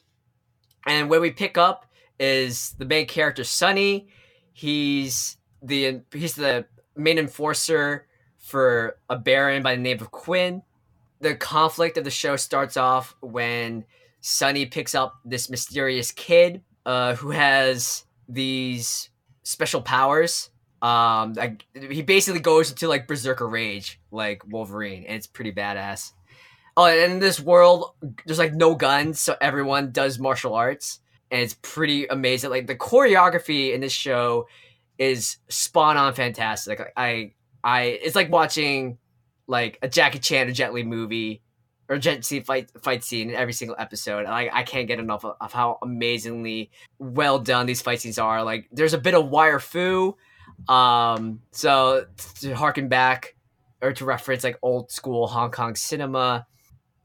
Speaker 3: and where we pick up is the main character Sunny. He's the he's the main enforcer for a baron by the name of Quinn. The conflict of the show starts off when Sunny picks up this mysterious kid uh, who has these special powers. Um, like, he basically goes into like berserker rage, like Wolverine, and it's pretty badass. Oh, and in this world, there's like no guns, so everyone does martial arts, and it's pretty amazing. Like the choreography in this show is spot on, fantastic. Like, I, I, it's like watching like a Jackie Chan or Jet Li movie or Jet Li fight fight scene in every single episode. Like I can't get enough of, of, how amazingly well done these fight scenes are. Like there's a bit of wire fu, um, so to harken back or to reference like old school Hong Kong cinema,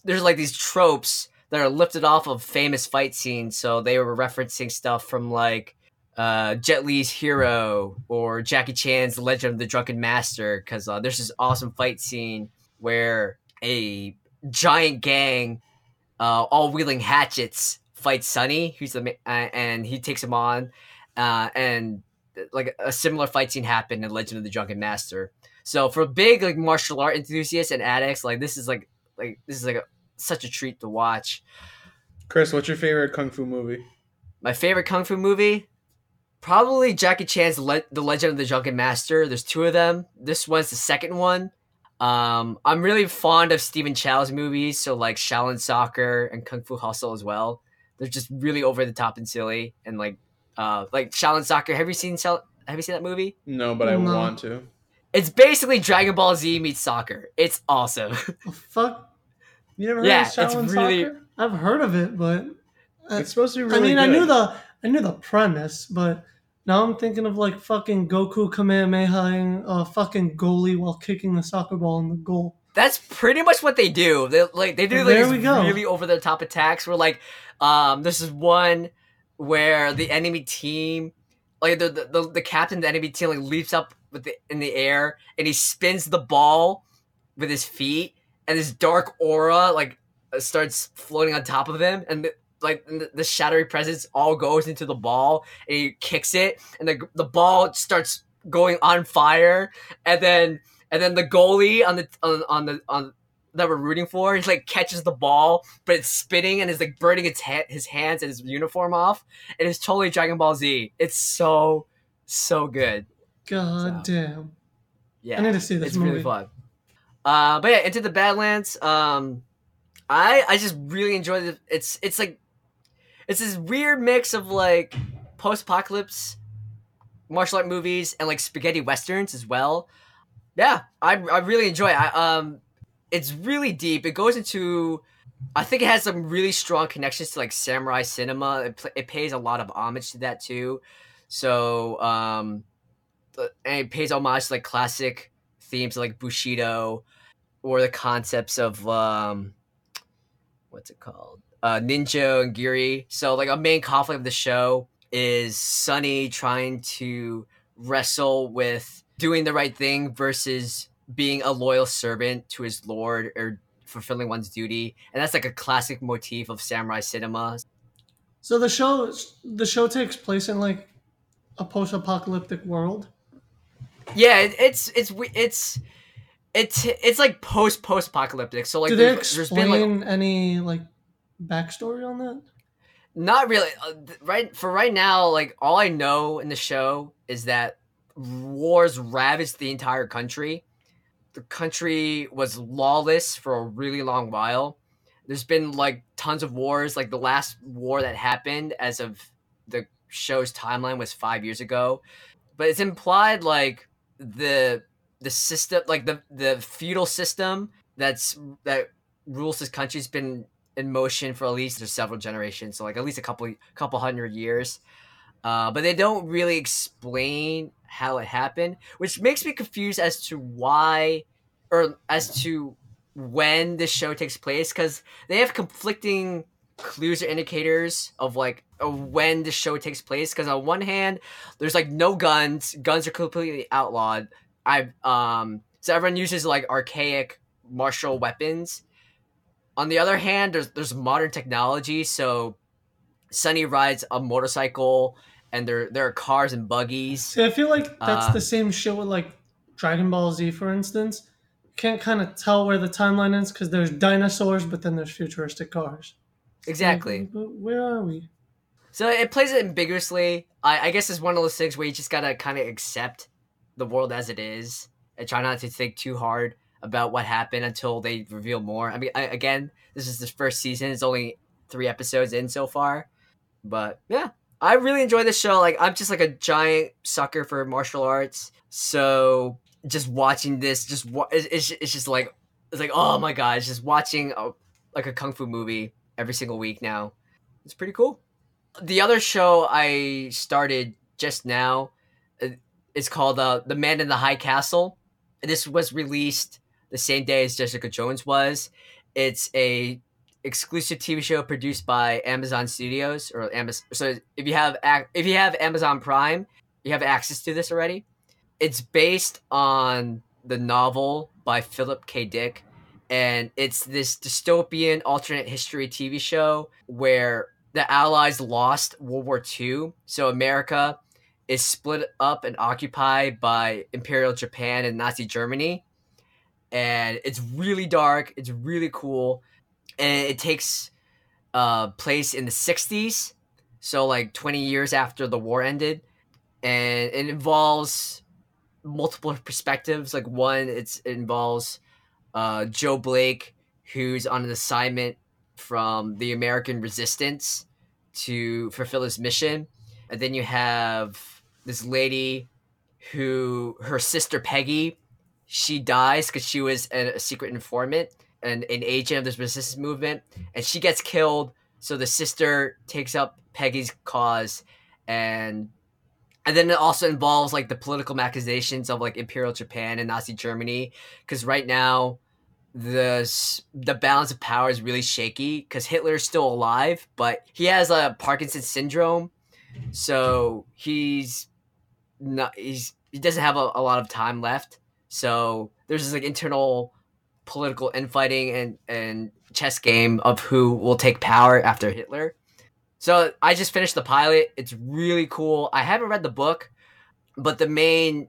Speaker 3: there's like these tropes that are lifted off of famous fight scenes. So they were referencing stuff from like uh, Jet Li's Hero or Jackie Chan's Legend of the Drunken Master because uh, there's this awesome fight scene where a giant gang, uh, all wielding hatchets, fights Sunny, who's the uh, and he takes him on, uh, and like a similar fight scene happened in Legend of the Drunken Master. So for big like martial art enthusiasts and addicts, like this is like like this is like a, such a treat to watch.
Speaker 2: Chris, what's your favorite kung fu movie?
Speaker 3: My favorite kung fu movie, probably Jackie Chan's Le- The Legend of the Drunken Master. There's two of them. This one's the second one. Um, I'm really fond of Stephen Chow's movies, so like Shaolin Soccer and Kung Fu Hustle as well. They're just really over the top and silly, and like, uh, like Shaolin Soccer. Have you seen Shal- Have you seen that movie?
Speaker 2: No, but I
Speaker 1: No.
Speaker 2: want to.
Speaker 3: It's basically Dragon Ball Z meets soccer. It's awesome.
Speaker 1: The fuck?
Speaker 2: You never
Speaker 3: Yeah,
Speaker 2: heard of
Speaker 3: it's
Speaker 2: Shaolin
Speaker 3: really-
Speaker 2: Soccer?
Speaker 1: I've heard of it, but I,
Speaker 2: It's supposed to be Really
Speaker 1: I
Speaker 2: really
Speaker 1: mean, I knew the I knew the premise, but now I'm thinking of like fucking Goku Kamehameha a fucking goalie while kicking the soccer ball in the goal.
Speaker 3: That's pretty much what they do. They like they do like
Speaker 1: There we go.
Speaker 3: really over the top attacks. Where like, um, this is one where the enemy team, like the the, the, the captain of the enemy team, like leaps up with the in the air and he spins the ball with his feet, and this dark aura like uh, starts floating on top of him, and the, like the, the shadowy presence all goes into the ball, and he kicks it, and the the ball starts going on fire, and then and then the goalie on the on, on the on that we're rooting for, he's like catches the ball, but it's spinning and is like burning its ha- his hands and his uniform off. It is totally Dragon Ball Z. It's so so good.
Speaker 1: God
Speaker 3: So-
Speaker 1: damn.
Speaker 3: Yeah,
Speaker 1: I need to see this
Speaker 3: it's
Speaker 1: movie.
Speaker 3: really fun. Uh, but yeah, Into the Badlands. Um, I I just really enjoy it. It's it's like it's this weird mix of like post apocalypse martial art movies and like spaghetti westerns as well. Yeah, I I really enjoy it. I, um, it's really deep. It goes into. I think it has some really strong connections to like samurai cinema. It, pl- it pays a lot of homage to that too. So, um, and it pays homage to like classic themes like Bushido or the concepts of um, what's it called? Uh, Ninjo and Giri. So, like a main conflict of the show is Sunny trying to wrestle with doing the right thing versus being a loyal servant to his lord or fulfilling one's duty and that's like a classic motif of samurai cinema
Speaker 1: So the show the show takes place in like a post-apocalyptic world.
Speaker 3: Yeah it, it's it's it's it's it's like post post apocalyptic so like
Speaker 1: Do they
Speaker 3: there's, there's been like
Speaker 1: any like backstory on that?
Speaker 3: Not really. Uh, th- right for right now, like all I know in the show is that wars ravaged the entire country. The country was lawless for a really long while. There's been like tons of wars. Like the last war that happened as of the show's timeline was five years ago, but it's implied like the the system, like the the feudal system that's that rules this country's been in motion for at least several generations, so like at least a couple couple hundred years. Uh, but they don't really explain how it happened, which makes me confused as to why or as to when this show takes place because they have conflicting clues or indicators of like when the show takes place because on one hand there's like no guns guns are completely outlawed i um so everyone uses like archaic martial weapons on the other hand there's there's modern technology so sunny rides a motorcycle and there there are cars and buggies
Speaker 1: See, I feel like that's
Speaker 3: Uh,
Speaker 1: the same show with like Dragon Ball Z, for instance. Can't kind of tell where the timeline is because there's dinosaurs, but then there's futuristic cars.
Speaker 3: Exactly
Speaker 1: But where are we?
Speaker 3: So it plays it ambiguously. I, I guess it's one of those things where you just gotta kind of accept the world as it is and try not to think too hard about what happened until they reveal more. I mean, I, again, this is the first season. It's only three episodes in so far, but yeah, I really enjoy this show. Like, I'm just like a giant sucker for martial arts. So just watching this, just wa- it's, it's, it's just like it's like oh my god, it's just watching a, like a kung fu movie every single week now. It's pretty cool the other show I started just now uh, is called uh, The Man in the High Castle. This was released the same day as Jessica Jones was. It's a exclusive TV show produced by Amazon Studios or Amazon. So if you have if you have Amazon Prime, you have access to this already. It's based on the novel by Philip K. Dick, and it's this dystopian alternate history TV show where the Allies lost World War II, so America is split up and occupied by Imperial Japan and Nazi Germany. And it's really dark, it's really cool, and it takes uh, place in the 60s, so like 20 years after the war ended. And it involves multiple perspectives. Like, one, it involves uh, Joe Blake, who's on an assignment from the American resistance to fulfill his mission. And then you have this lady who her sister Peggy, she dies because she was a, a secret informant and an agent of this resistance movement, and she gets killed. So the sister takes up Peggy's cause, and and then it also involves like the political machinations of like Imperial Japan and Nazi Germany, because right now the the balance of power is really shaky because Hitler's still alive, but he has a Parkinson's syndrome, so he's not he's he doesn't have a, a lot of time left. So there's this like internal political infighting and and chess game of who will take power after Hitler. So I just finished the pilot. It's really cool. I haven't read the book, but the main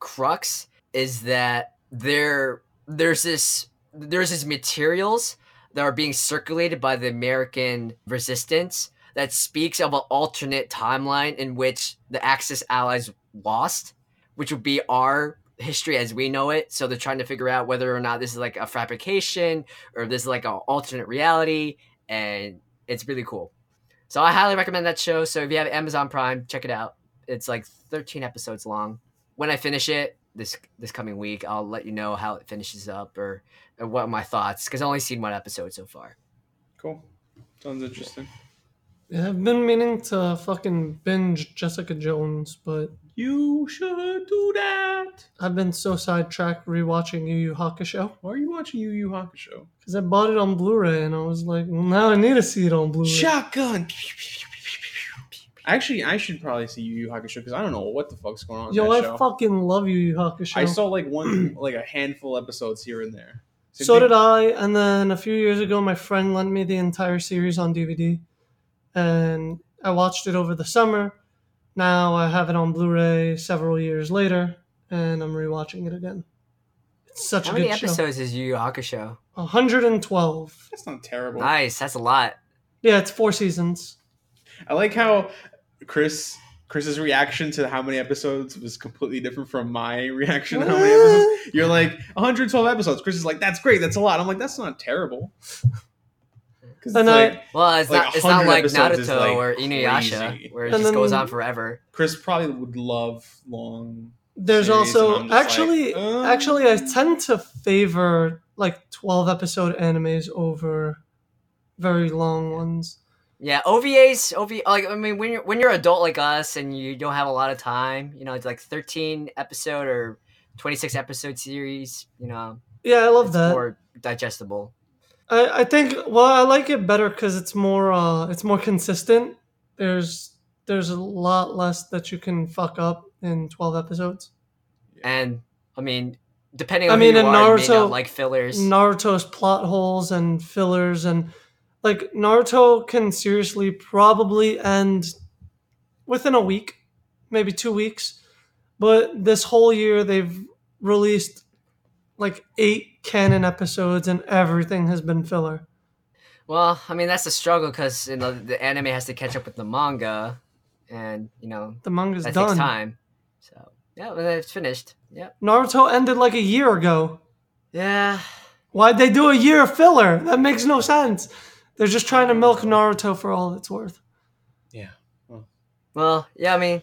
Speaker 3: crux is that there there's this there's these materials that are being circulated by the American resistance that speaks of an alternate timeline in which the Axis allies lost, which would be our history as we know it. So they're trying to figure out whether or not this is like a fabrication or this is like an alternate reality, and it's really cool. So I highly recommend that show. So if you have Amazon Prime, check it out. It's like 13 episodes long. When I finish it this this coming week, I'll let you know how it finishes up or, or what my thoughts because I've only seen one episode so far.
Speaker 2: Cool. Sounds interesting.
Speaker 1: Yeah, I've been meaning to fucking binge Jessica Jones, but
Speaker 2: You should do that.
Speaker 1: I've been so sidetracked rewatching Yu Yu Hakusho
Speaker 2: Why are you watching Yu Yu Hakusho?
Speaker 1: because I bought it on Blu-ray and I was like, well, now I need to see it on Blu-ray.
Speaker 2: Shotgun. Actually, I should probably see Yu Yu Hakusho because I don't know what the fuck's going on.
Speaker 1: Yo,
Speaker 2: that
Speaker 1: I
Speaker 2: show.
Speaker 1: fucking love Yu Yu Hakusho.
Speaker 2: I saw like one, like a handful episodes here and there. Same
Speaker 1: so
Speaker 2: thing-
Speaker 1: did I, and then a few years ago, my friend lent me the entire series on DVD, and I watched it over the summer. Now I have it on Blu-ray several years later, and I'm rewatching it again. It's such
Speaker 3: How
Speaker 1: a good show.
Speaker 3: How many episodes is Yu Yu Hakusho?
Speaker 1: 112.
Speaker 2: That's not terrible.
Speaker 3: Nice, that's a lot.
Speaker 1: Yeah, it's four seasons.
Speaker 2: I like how Chris Chris's reaction to how many episodes was completely different from my reaction to how many episodes. You're like 112 episodes. Chris is like, "That's great. That's a lot." I'm like, "That's not terrible." 'Cause
Speaker 1: And
Speaker 2: it's
Speaker 1: I-
Speaker 2: like,
Speaker 3: Well, it's
Speaker 2: Like,
Speaker 3: not. It's not like Naruto
Speaker 2: like,
Speaker 3: or Inuyasha,
Speaker 2: crazy.
Speaker 3: where it
Speaker 1: And
Speaker 3: just goes on forever.
Speaker 2: Chris probably would love long.
Speaker 1: There's also
Speaker 2: and I'm just
Speaker 1: actually
Speaker 2: like, uh.
Speaker 1: actually I tend to favor like 12 episode animes over very long ones.
Speaker 3: Yeah, OVAs, OV. Like I mean, when you're when you're adult like us and you don't have a lot of time, you know, it's like 13 episode or 26 episode series. You know,
Speaker 1: Yeah, I love
Speaker 3: it's
Speaker 1: that.
Speaker 3: more digestible.
Speaker 1: I, I think well I like it better because it's more uh it's more consistent. There's there's a lot less that you can fuck up in 12 episodes.
Speaker 3: And I mean, depending on I
Speaker 1: mean,
Speaker 3: who you
Speaker 1: in
Speaker 3: are, you may
Speaker 1: Naruto-
Speaker 3: not like fillers.
Speaker 1: Naruto's plot holes and fillers and like Naruto can seriously probably end within a week, maybe two weeks. But this whole year they've released like eight canon episodes and everything has been filler.
Speaker 3: Well, I mean, that's a struggle because you know the anime has to catch up with the manga, and you know
Speaker 1: The manga's
Speaker 3: that
Speaker 1: done.
Speaker 3: takes time. So yeah, then it's finished. Yeah,
Speaker 1: Naruto ended like a year ago.
Speaker 3: Yeah.
Speaker 1: Why'd they do a year of filler? That makes no sense. They're just trying to milk Naruto for all it's worth.
Speaker 2: Yeah.
Speaker 3: Well, yeah. I mean,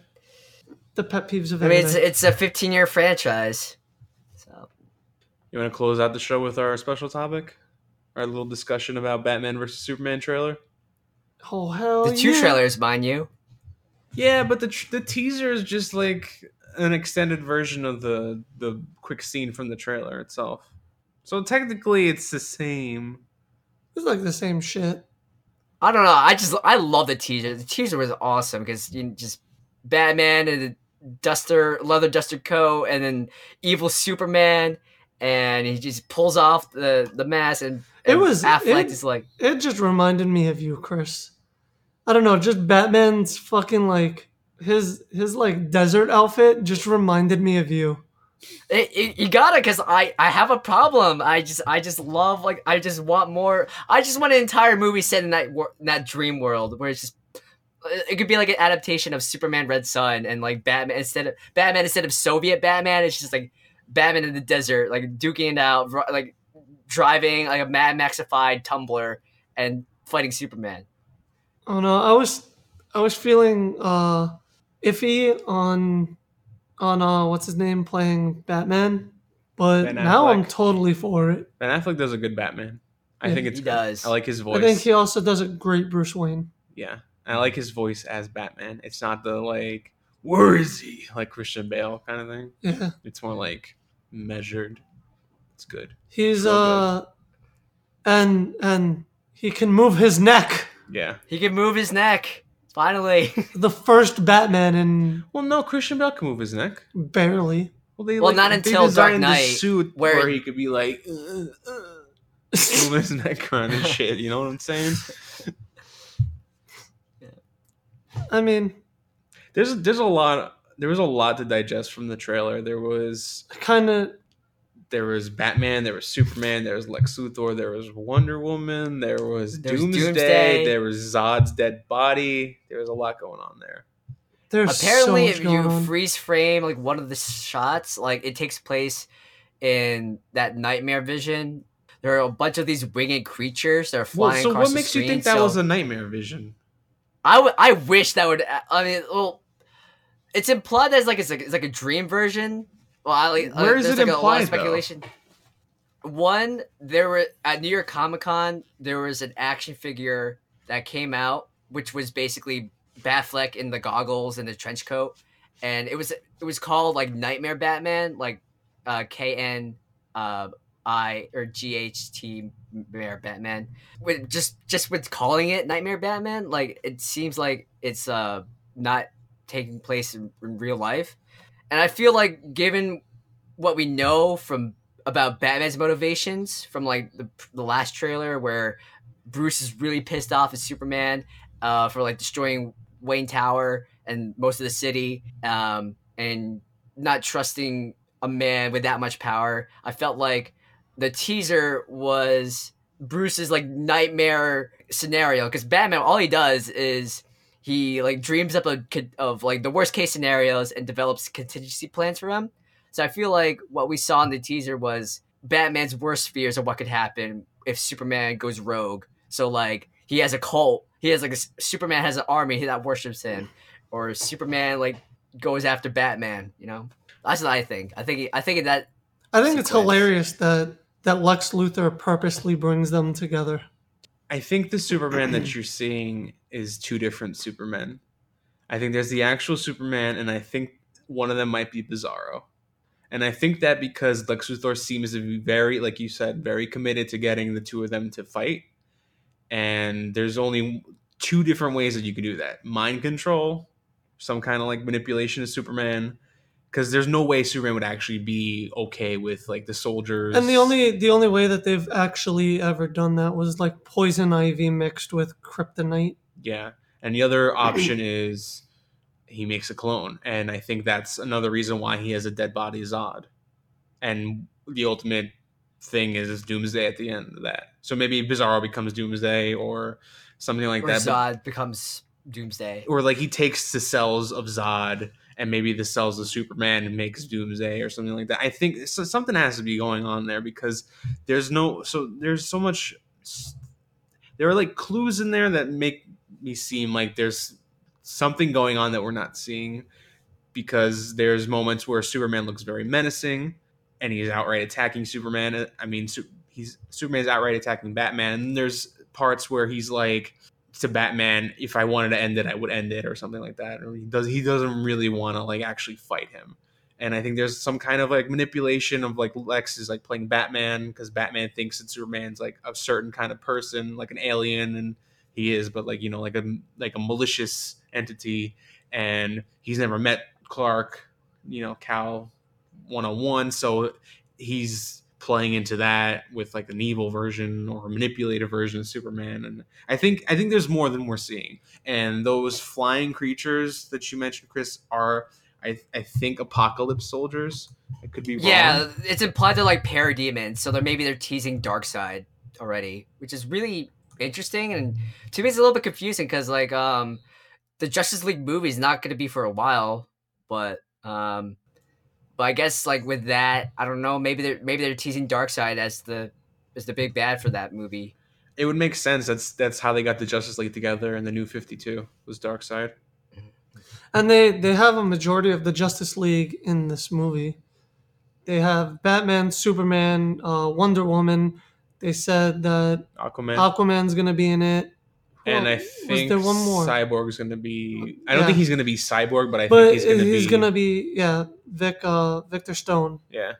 Speaker 1: The pet peeves of it.
Speaker 3: I mean, it's it's a 15 year franchise. So
Speaker 2: You want to close out the show with our special topic? Our little discussion about Batman versus Superman trailer?
Speaker 1: oh hell
Speaker 3: the two
Speaker 1: yeah.
Speaker 3: trailers, mind you.
Speaker 2: Yeah, but the tr- the teaser is just like an extended version of the the quick scene from the trailer itself. So technically, it's the same.
Speaker 1: It's like the same shit.
Speaker 3: I don't know. I just I love the teaser. The teaser was awesome because you just Batman and the duster leather duster coat, and then evil Superman, and he just pulls off the the mask, and,
Speaker 1: It was-
Speaker 3: Affleck
Speaker 1: it-
Speaker 3: is like,
Speaker 1: It just reminded me of you, Chris. I don't know, just Batman's fucking like his his like desert outfit just reminded me of you.
Speaker 3: "It- it- you got it, because I I have a problem. I just I just love like I just want more. I just want an entire movie set in that in that dream world where it's just. It could be like an adaptation of Superman Red Sun and like Batman instead of Batman instead of Soviet Batman. It's just like Batman in the desert, like duking it out, like driving like a Mad Maxified tumbler and fighting Superman.
Speaker 1: Oh no, I was I was feeling uh iffy on on uh what's his name playing Batman, but
Speaker 2: Ben
Speaker 1: now I'm
Speaker 2: Affleck.
Speaker 1: totally for it.
Speaker 2: Ben Affleck does a good Batman. I
Speaker 1: Yeah,
Speaker 2: think
Speaker 3: he
Speaker 2: it's
Speaker 3: does.
Speaker 2: I like his voice.
Speaker 1: I think he also does a great Bruce Wayne.
Speaker 2: yeah, I like his voice as Batman. It's not the like where is he like Christian Bale kind of thing.
Speaker 1: Yeah.
Speaker 2: It's more like measured. It's good.
Speaker 1: He's
Speaker 2: So
Speaker 1: uh and and he can move his neck.
Speaker 2: Yeah.
Speaker 3: He can move his neck. Finally.
Speaker 1: The first Batman in
Speaker 2: Well, no, Christian Bale can move his neck.
Speaker 1: barely.
Speaker 2: Well, they
Speaker 3: Well,
Speaker 2: like,
Speaker 3: not
Speaker 2: they
Speaker 3: until Dark
Speaker 2: designed the
Speaker 3: Knight,
Speaker 2: suit
Speaker 3: where-
Speaker 2: where, he could be like uh, uh, moving his neck around and shit. You know what I'm saying?
Speaker 1: I mean,
Speaker 2: There's there's a lot there was a lot to digest from the trailer. There was
Speaker 1: kind of
Speaker 2: there was Batman, there was Superman, there was Lex Luthor, there was Wonder Woman, there was
Speaker 3: There's
Speaker 2: Doomsday,
Speaker 3: Doomsday.
Speaker 2: there was Zod's dead body. There was a lot going on there.
Speaker 1: there's
Speaker 3: Apparently,
Speaker 1: so
Speaker 3: if you
Speaker 1: on.
Speaker 3: freeze frame like one of the shots, like it takes place in that nightmare vision. There are a bunch of these winged creatures that are
Speaker 2: Well,
Speaker 3: flying
Speaker 2: so
Speaker 3: across
Speaker 2: what
Speaker 3: the
Speaker 2: makes you think that
Speaker 3: so
Speaker 2: was a nightmare vision?
Speaker 3: I I wish that would. I mean, well, it's implied that it's like it's like, it's like a dream version. Well, I, like,
Speaker 2: Where is
Speaker 3: there's
Speaker 2: it
Speaker 3: like a lot
Speaker 2: implied,
Speaker 3: of
Speaker 2: though?
Speaker 3: speculation. One, there were at New York Comic Con, there was an action figure that came out, which was basically Batfleck in the goggles and the trench coat, and it was it was called like Nightmare Batman, like uh, K N uh, I or G H T Mare Batman. With just just with calling it Nightmare Batman, like it seems like it's uh not taking place in, in real life, and I feel like given what we know from about Batman's motivations from like the, the last trailer where Bruce is really pissed off at Superman uh, for like destroying Wayne Tower and most of the city um, and not trusting a man with that much power. I felt like the teaser was Bruce's like nightmare scenario because Batman all he does is he like dreams up a, of like the worst case scenarios and develops contingency plans for them. So I feel like what we saw in the teaser was Batman's worst fears of what could happen if Superman goes rogue. So like he has a cult. He has like a s- Superman has an army that worships him, or Superman like goes after Batman. You know, that's what I think. I think I think that
Speaker 1: I think it's hilarious that that Lex Luthor purposely brings them together.
Speaker 2: I think the Superman that you're seeing is two different Supermen. I think there's the actual Superman, and I think one of them might be Bizarro. And I think that because Lex Luthor seems to be very, like you said, very committed to getting the two of them to fight. And there's only two different ways that you can do that mind control, some kind of like manipulation of Superman. Because there's no way Superman would actually be okay with like the soldiers.
Speaker 1: And the only the only way that they've actually ever done that was like poison ivy mixed with kryptonite.
Speaker 2: Yeah. And the other option is he makes a clone. And I think that's another reason why he has a dead body Zod. And the ultimate thing is Doomsday at the end of that. So maybe Bizarro becomes Doomsday or something like
Speaker 3: or
Speaker 2: that. but-
Speaker 3: Zod becomes Doomsday.
Speaker 2: or like he takes the cells of Zod and maybe the cells of Superman and makes Doomsday or something like that. I think so something has to be going on there because there's no so there's so much there are like clues in there that make me seem like there's something going on that we're not seeing because there's moments where Superman looks very menacing and he's outright attacking Superman. I mean, he's Superman's outright attacking Batman. And there's parts where he's like to Batman, if I wanted to end it, I would end it, or something like that. Or he does he doesn't really want to like actually fight him. And I think there's some kind of like manipulation of like Lex is like playing Batman because Batman thinks that Superman's like a certain kind of person, like an alien, and he is, but like you know, like a like a malicious entity, and he's never met Clark, you know, Cal 101, so he's playing into that with like an evil version or a manipulative version of Superman. And I think I think there's more than we're seeing. And those flying creatures that you mentioned Chris are I, I think Apokolips soldiers. It could be wrong.
Speaker 3: Yeah, it's implied they're like parademons, so they're maybe they're teasing Darkseid already, which is really interesting and to me it's a little bit confusing because like um the Justice League movie is not going to be for a while, but um but I guess like with that, I don't know, maybe they're maybe they're teasing Darkseid as the as the big bad for that movie.
Speaker 2: it would make sense that's that's how they got the Justice League together and the new 52 was Darkseid
Speaker 1: And they they have a majority of the Justice League in this movie. They have Batman, Superman, uh, Wonder Woman. They said that
Speaker 2: Aquaman
Speaker 1: Aquaman's gonna be in it.
Speaker 2: and I think
Speaker 1: there one more?
Speaker 2: Cyborg's going to be I don't
Speaker 1: Yeah.
Speaker 2: think he's going to be Cyborg but I
Speaker 1: but
Speaker 2: think he's going to be
Speaker 1: gonna be yeah, Vic uh, Victor Stone,
Speaker 2: yeah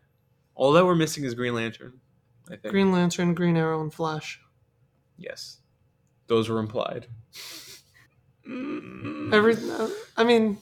Speaker 2: all that we're missing is Green Lantern I think
Speaker 1: Green Lantern, Green Arrow, and Flash.
Speaker 2: yes those were implied
Speaker 1: Every, I mean,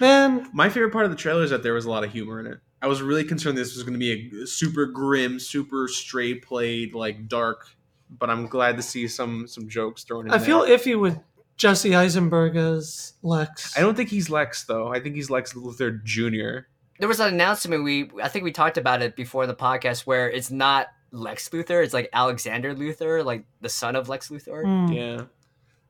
Speaker 1: man,
Speaker 2: My favorite part of the trailer is that there was a lot of humor in it. I was really concerned this was going to be a super grim, super straight played, like dark. But I'm glad to see some some jokes thrown in.
Speaker 1: I
Speaker 2: there.
Speaker 1: feel iffy with Jesse Eisenberg as Lex.
Speaker 2: I don't think he's Lex though. I think he's Lex Luthor Jr.
Speaker 3: There was an announcement we I think we talked about it before the podcast where it's not Lex Luthor, it's like Alexander Luthor, like the son of Lex Luthor.
Speaker 1: Hmm.
Speaker 2: Yeah,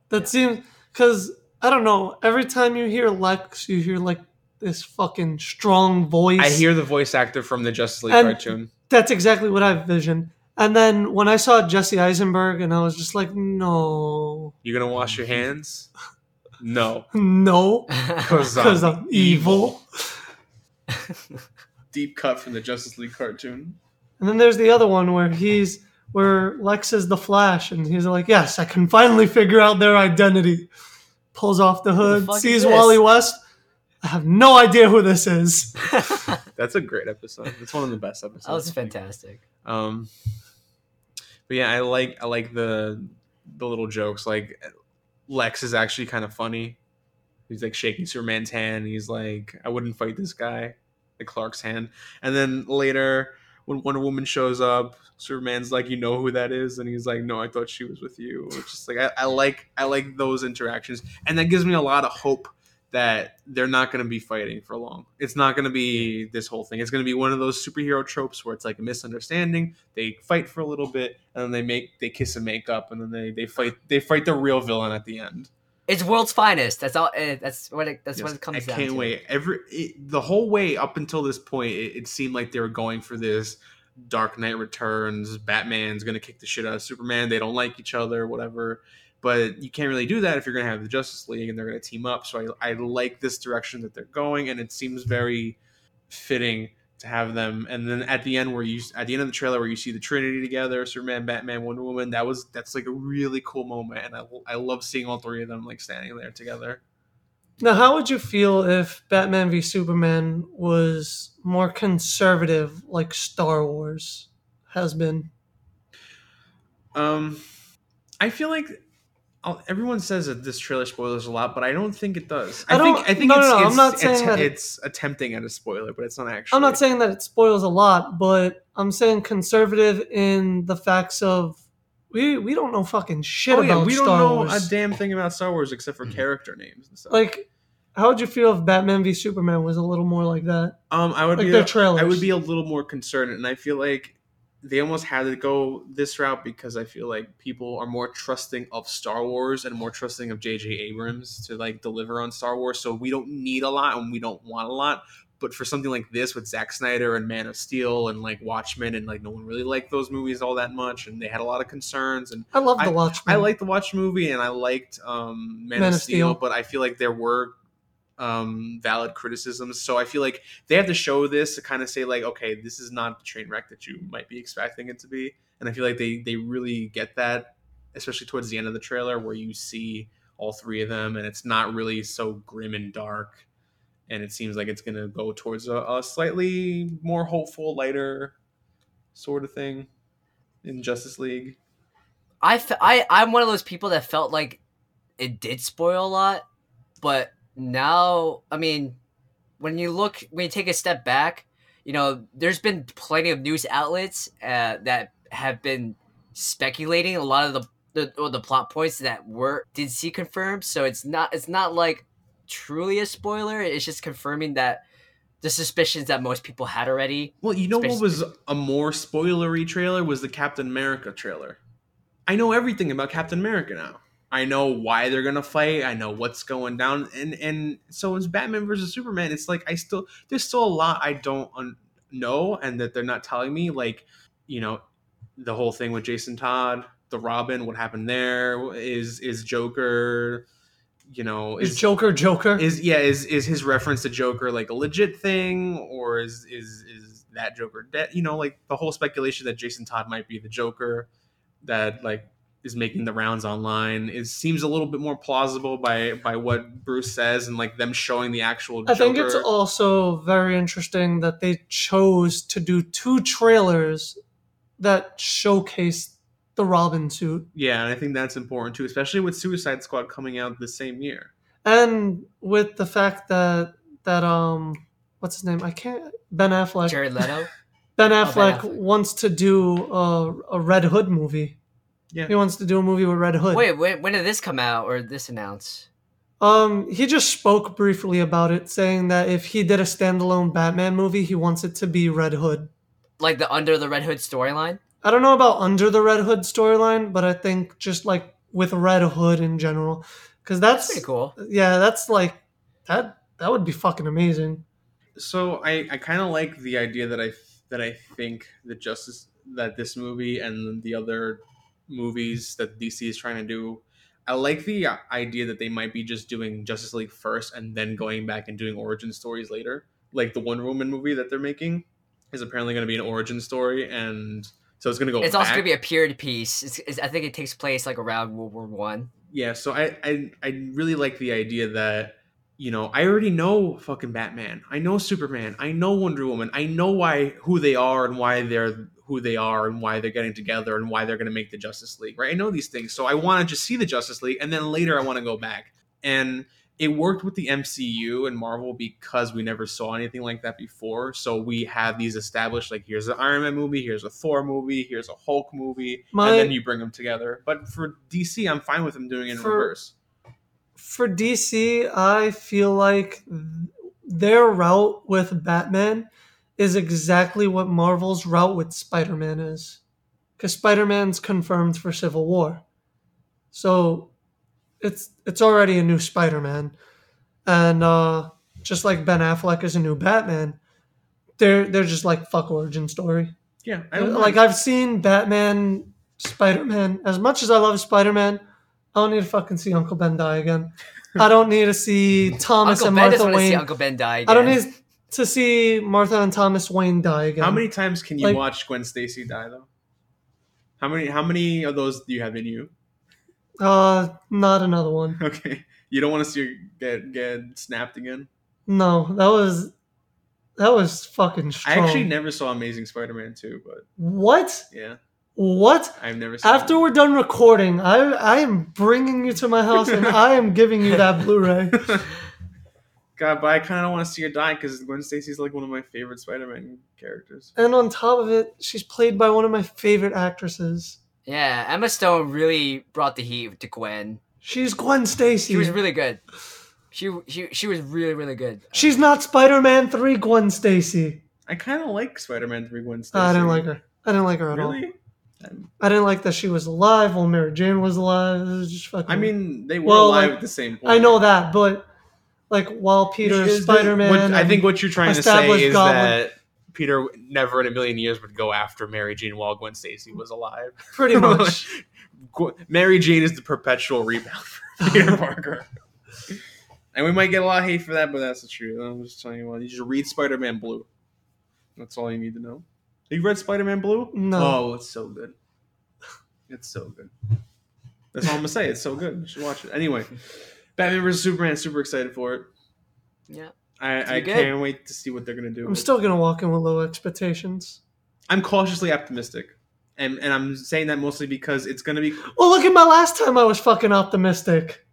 Speaker 1: That seems because I don't know. Every time you hear Lex, you hear like this fucking strong voice.
Speaker 2: I hear the voice actor from the Justice League
Speaker 1: And-
Speaker 2: cartoon.
Speaker 1: that's exactly what I visioned. And then when I saw Jesse Eisenberg, and I was just like, no,
Speaker 2: You're gonna wash your hands? No,
Speaker 1: no,
Speaker 2: because
Speaker 1: because I'm evil.
Speaker 2: Deep cut from the Justice League cartoon.
Speaker 1: And then there's the other one where he's where Lex is the Flash, and he's like, yes, I can finally figure out their identity. Pulls off the hood,
Speaker 3: fuck is
Speaker 1: sees? Wally West. I have no idea who this is.
Speaker 2: That's a great episode. It's one of the best episodes.
Speaker 3: That was fantastic.
Speaker 2: Um, but yeah, I like I like the the little jokes. Like Lex is actually kind of funny. He's like shaking Superman's hand. He's like, "I wouldn't fight this guy," like Clark's hand. And then later, when Wonder Woman shows up, Superman's like, "You know who that is?" And he's like, "No, I thought she was with you." It's just like I, I like I like those interactions, and that gives me a lot of hope that they're not going to be fighting for long. It's not going to be this whole thing. It's going to be one of those superhero tropes where it's like a misunderstanding. They fight for a little bit, and then they make they kiss and make up, and then they they fight they fight the real villain at the end.
Speaker 3: It's world's finest. That's all. eh, That's what it. That's what it comes
Speaker 2: I
Speaker 3: down
Speaker 2: can't
Speaker 3: to.
Speaker 2: wait. Every it, the whole way up until this point, it, it seemed like they were going for this Dark Knight Returns, Batman's gonna kick the shit out of Superman. They don't like each other, whatever. But you can't really do that if you're gonna have the Justice League and they're gonna team up. So I, I like this direction that they're going, and it seems very fitting to have them. And then at the end, where you at the end of the trailer where you see the Trinity together, Superman, Batman, Wonder Woman, that was that's like a really cool moment, and I I love seeing all three of them like standing there together.
Speaker 1: Now, how would you feel if Batman v Superman was more conservative, like Star Wars has been?
Speaker 2: Um, I feel like I'll, everyone says that this trailer spoilers a lot, but I don't think it does. I,
Speaker 1: I don't-
Speaker 2: think I think
Speaker 1: no,
Speaker 2: it's,
Speaker 1: no, no, I'm
Speaker 2: it's,
Speaker 1: not
Speaker 2: it's,
Speaker 1: saying that
Speaker 2: it's attempting at a spoiler, but it's not actually.
Speaker 1: I'm not saying that it spoils a lot, but I'm saying conservative in the facts of we we don't know fucking shit
Speaker 2: Oh yeah,
Speaker 1: about
Speaker 2: we don't know
Speaker 1: Wars.
Speaker 2: a damn thing about Star Wars except for character names and stuff.
Speaker 1: like, how would you feel if Batman v Superman was a little more like that?
Speaker 2: um, I would
Speaker 1: Like
Speaker 2: be
Speaker 1: their
Speaker 2: a-
Speaker 1: trailers.
Speaker 2: I would be a little more concerned, and I feel like they almost had to go this route because I feel like people are more trusting of Star Wars and more trusting of J.J. Abrams to like deliver on Star Wars. So we don't need a lot and we don't want a lot. But for something like this with Zack Snyder and Man of Steel and like Watchmen and like no one really liked those movies all that much and they had a lot of concerns and
Speaker 1: I love the Watchmen.
Speaker 2: I liked the Watch movie and I liked um, Man, of, Steel, but I feel like there were um, valid criticisms. So I feel like they have to show this to kind of say like, okay, this is not the train wreck that you might be expecting it to be. And I feel like they they really get that, especially towards the end of the trailer where you see all three of them and it's not really so grim and dark. And it seems like it's gonna go towards a, a slightly more hopeful, lighter sort of thing in Justice League.
Speaker 3: I, fe- I I'm one of those people that felt like it did spoil a lot, but now I mean, when you look when you take a step back, you know, there's been plenty of news outlets uh, that have been speculating a lot of the the, or the plot points that were did see confirmed. So it's not it's not like truly a spoiler. It's just confirming that the suspicions that most people had already.
Speaker 2: Well, you know what was a more spoilery trailer was the Captain America trailer. I know everything about Captain America now. I know why they're gonna fight. I know what's going down, and and so is Batman versus Superman. It's like I still there's still a lot I don't un- know, and that they're not telling me. Like you know, the whole thing with Jason Todd, the Robin, what happened there? Is is Joker? You know,
Speaker 1: is Joker Joker?
Speaker 2: is yeah is is his reference to Joker like a legit thing or is is is that Joker dead? You know, like the whole speculation that Jason Todd might be the Joker that like is making the rounds online. It seems a little bit more plausible by by what Bruce says and like them showing the actual.
Speaker 1: I think it's also very interesting that they chose to do two trailers that showcase the Robin suit.
Speaker 2: yeah, and I think that's important too, especially with Suicide Squad coming out the same year.
Speaker 1: And with the fact that that um what's his name? I can't Ben Affleck.
Speaker 3: Jared Leto.
Speaker 1: Ben
Speaker 3: Ben
Speaker 1: Affleck
Speaker 3: Affleck.
Speaker 1: wants to do a, a Red Hood movie.
Speaker 2: Yeah.
Speaker 1: He wants to do a movie with Red Hood.
Speaker 3: Wait, when, when did this come out or this announce?
Speaker 1: Um, he just spoke briefly about it, saying that if he did a standalone Batman movie, he wants it to be Red Hood.
Speaker 3: Like the Under the Red Hood storyline?
Speaker 1: I don't know about under the Red Hood storyline, but I think just like with Red Hood in general, because that's,
Speaker 3: Pretty cool.
Speaker 1: yeah, that's like that. That would be fucking amazing.
Speaker 2: so I, I kind of like the idea that I that I think the justice that this movie and the other movies that DC is trying to do. I like the uh, idea that they might be just doing Justice League first and then going back and doing origin stories later. Like the Wonder Woman movie that they're making is apparently going to be an origin story, and so it's going to go.
Speaker 3: It's also gonna be a period piece. It's, it's, I think it takes place like around World War One.
Speaker 2: yeah so I, I i really like the idea that you know i already know fucking batman. I know superman. I know wonder woman. I know why who they are and why they're who they are and why they're getting together and why they're going to make the justice league right? I know these things. So i want to just see the justice league and then later i want to go back. And it worked with the mcu and marvel because we never saw anything like that before. So we have these established like here's an iron man movie here's a thor movie here's a hulk movie
Speaker 1: My-
Speaker 2: and then you bring them together. But for DC, I'm fine with them doing it in
Speaker 1: For-
Speaker 2: reverse.
Speaker 1: For DC, I feel like their route with Batman is exactly what Marvel's route with Spider Man is. Because Spider Man's confirmed for Civil War. So it's it's already a new Spider Man. And uh, just like Ben Affleck is a new Batman, they're they're just like fuck origin story.
Speaker 2: Yeah, I
Speaker 1: like
Speaker 2: mind.
Speaker 1: I've seen Batman, Spider Man. As much as I love Spider Man, I don't need to fucking see Uncle Ben die again. I don't need to see Thomas
Speaker 3: Uncle
Speaker 1: and
Speaker 3: Ben
Speaker 1: Martha
Speaker 3: doesn't want see
Speaker 1: Wayne.
Speaker 3: Uncle Ben die. again.
Speaker 1: I don't
Speaker 3: again.
Speaker 1: need to see Martha and Thomas Wayne die again.
Speaker 2: How many times can you
Speaker 1: Like-
Speaker 2: watch Gwen Stacy die though? How many? How many of those do you have in you?
Speaker 1: Uh, not another one.
Speaker 2: Okay, you don't want to see her get get snapped again.
Speaker 1: No, that was that was fucking strong.
Speaker 2: I actually never saw Amazing Spider-Man 2, but
Speaker 1: what?
Speaker 2: yeah,
Speaker 1: What?
Speaker 2: I've never seen.
Speaker 1: After
Speaker 2: it.
Speaker 1: we're done recording, I I am bringing you to my house and I am giving you that Blu-ray.
Speaker 2: God, but I kind of want to see her die because Gwen Stacy's like one of my favorite Spider-Man characters.
Speaker 1: And on top of it, she's played by one of my favorite actresses.
Speaker 3: Yeah, Emma Stone really brought the heat to Gwen.
Speaker 1: She's Gwen Stacy.
Speaker 3: She was really good. She she she was really really good.
Speaker 1: She's not Spider-Man 3 Gwen Stacy.
Speaker 2: I kind of like Spider-Man 3 Gwen Stacy.
Speaker 1: I didn't like her. I didn't like her at all.
Speaker 2: Really? Um,
Speaker 1: I didn't like that she was alive while Mary Jane was alive. Was just fucking
Speaker 2: I mean, they were
Speaker 1: Well,
Speaker 2: alive
Speaker 1: like,
Speaker 2: at the same point.
Speaker 1: I know that, but like while Peter
Speaker 2: Is
Speaker 1: Spider-Man
Speaker 2: I think what you're trying to say is
Speaker 1: Goblin-
Speaker 2: that Peter never in a million years would go after Mary Jane while Gwen Stacy was alive.
Speaker 1: pretty much
Speaker 2: Mary Jane is the perpetual rebound for Peter Parker. And we might get a lot of hate for that, but that's the truth. I'm just telling you what. You should read Spider-Man Blue. That's all you need to know. Have you read Spider-Man Blue?
Speaker 1: No.
Speaker 2: Oh, it's so good. It's so good. That's all I'm gonna say. It's so good. You should watch it. Anyway, Batman vs Superman. Super excited for it.
Speaker 3: Yeah.
Speaker 2: I, I
Speaker 3: good.
Speaker 2: can't wait to see what they're gonna do.
Speaker 1: I'm still gonna walk in with low expectations.
Speaker 2: I'm cautiously optimistic, and and I'm saying that mostly because it's gonna be
Speaker 1: Well, look at my last time I was fucking optimistic.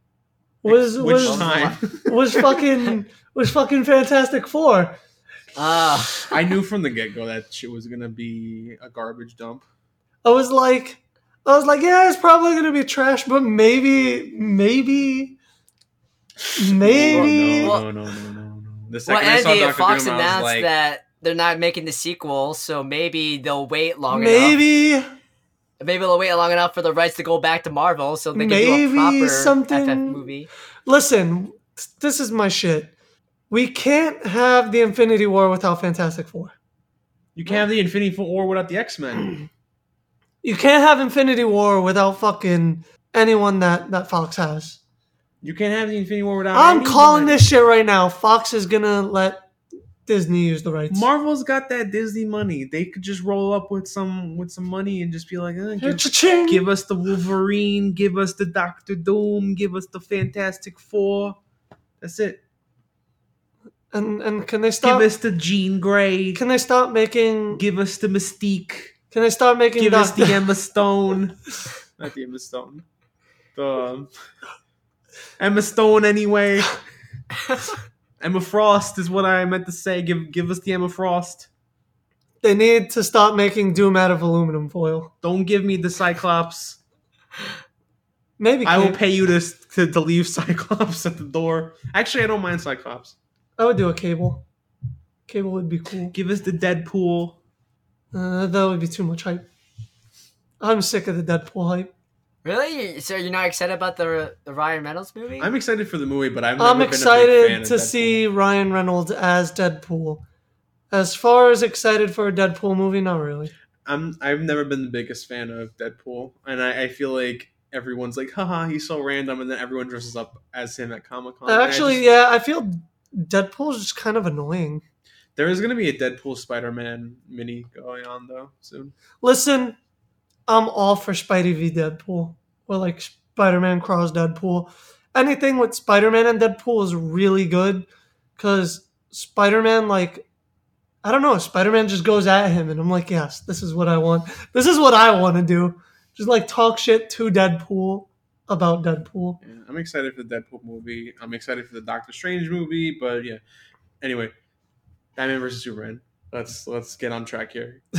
Speaker 1: Was
Speaker 2: which
Speaker 1: was
Speaker 2: time
Speaker 1: was fucking was fucking Fantastic Four.
Speaker 3: Uh,
Speaker 2: I knew from the get go that shit was gonna be a garbage dump.
Speaker 1: I was like, I was like, yeah, it's probably gonna be trash, but maybe, maybe, maybe.
Speaker 2: Oh, no, no, no, no, no, no. The
Speaker 3: well,
Speaker 2: I saw
Speaker 3: Andy,
Speaker 2: Doctor
Speaker 3: Fox
Speaker 2: Doom, I was
Speaker 3: announced
Speaker 2: like,
Speaker 3: that they're not making the sequel, so maybe they'll wait long enough.
Speaker 1: maybe
Speaker 3: Maybe they'll wait long enough for the rights to go back to Marvel, so they can do a proper
Speaker 1: something-
Speaker 3: FF movie.
Speaker 1: listen. This is my shit. We can't have the Infinity War without Fantastic Four.
Speaker 2: you can't have the Infinity War without the X Men.
Speaker 1: You can't have Infinity War without fucking anyone that that Fox has.
Speaker 2: You can't have the Infinity War without.
Speaker 1: I'm
Speaker 2: anybody.
Speaker 1: calling this shit right now. Fox is gonna let Disney use the rights.
Speaker 2: Marvel's got that Disney money. They could just roll up with some with some money and just be like, eh, give, give us the Wolverine, give us the Doctor Doom, give us the Fantastic Four. That's it.
Speaker 1: And and can they stop?
Speaker 2: Give us the Jean Grey.
Speaker 1: Can they stop making?
Speaker 2: Give us the Mystique.
Speaker 1: Can they start making?
Speaker 2: Give us the Emma Stone. Not the Emma Stone. The um, Emma Stone anyway. Emma Frost is what I meant to say. Give give us the Emma Frost.
Speaker 1: They need to stop making Doom out of aluminum foil.
Speaker 2: Don't give me the Cyclops.
Speaker 1: Maybe
Speaker 2: I will pay you to, to to leave Cyclops at the door. Actually, I don't mind Cyclops.
Speaker 1: I would do a cable. Cable would be cool.
Speaker 2: Give us the Deadpool.
Speaker 1: Uh, that would be too much hype. I'm sick of the Deadpool hype.
Speaker 3: Really? So you're not excited about the the Ryan Reynolds movie?
Speaker 2: I'm excited for the movie, but I've never
Speaker 1: I'm
Speaker 2: been a big fan
Speaker 1: excited to see Ryan Reynolds as Deadpool. As far as excited for a Deadpool movie, not really.
Speaker 2: I'm I've never been the biggest fan of Deadpool, and I, I feel like everyone's like, haha, he's so random, and then everyone dresses up as him at Comic Con.
Speaker 1: Actually, yeah, I feel Deadpool is just kind of annoying.
Speaker 2: There is going to be a Deadpool Spider Man mini going on though soon.
Speaker 1: Listen, I'm all for Spidey v Deadpool. Or like Spider Man cross Deadpool. Anything with Spider Man and Deadpool is really good. Because Spider Man, like, I don't know, Spider Man just goes at him, and I'm like, yes, this is what I want. This is what I want to do. Just like talk shit to Deadpool about Deadpool.
Speaker 2: Yeah, I'm excited for the Deadpool movie. I'm excited for the Doctor Strange movie, but yeah. Anyway, Batman versus Superman. Let's let's get on track here.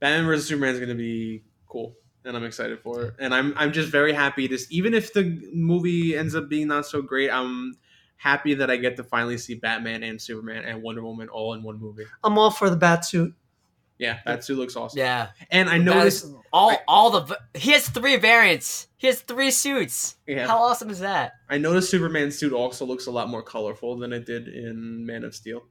Speaker 2: Batman versus Superman is going to be cool, and I'm excited for it. And I'm I'm just very happy to even if the movie ends up being not so great, I'm happy that I get to finally see Batman and Superman and Wonder Woman all in one movie.
Speaker 1: I'm all for the bat suit.
Speaker 2: Yeah, that suit looks awesome.
Speaker 3: yeah.
Speaker 2: And I
Speaker 3: That
Speaker 2: noticed
Speaker 3: is all
Speaker 2: I-
Speaker 3: all the he has three variants. He has three suits.
Speaker 2: yeah,
Speaker 3: How awesome is that?
Speaker 2: I noticed Superman's suit also looks a lot more colorful than it did in Man of Steel.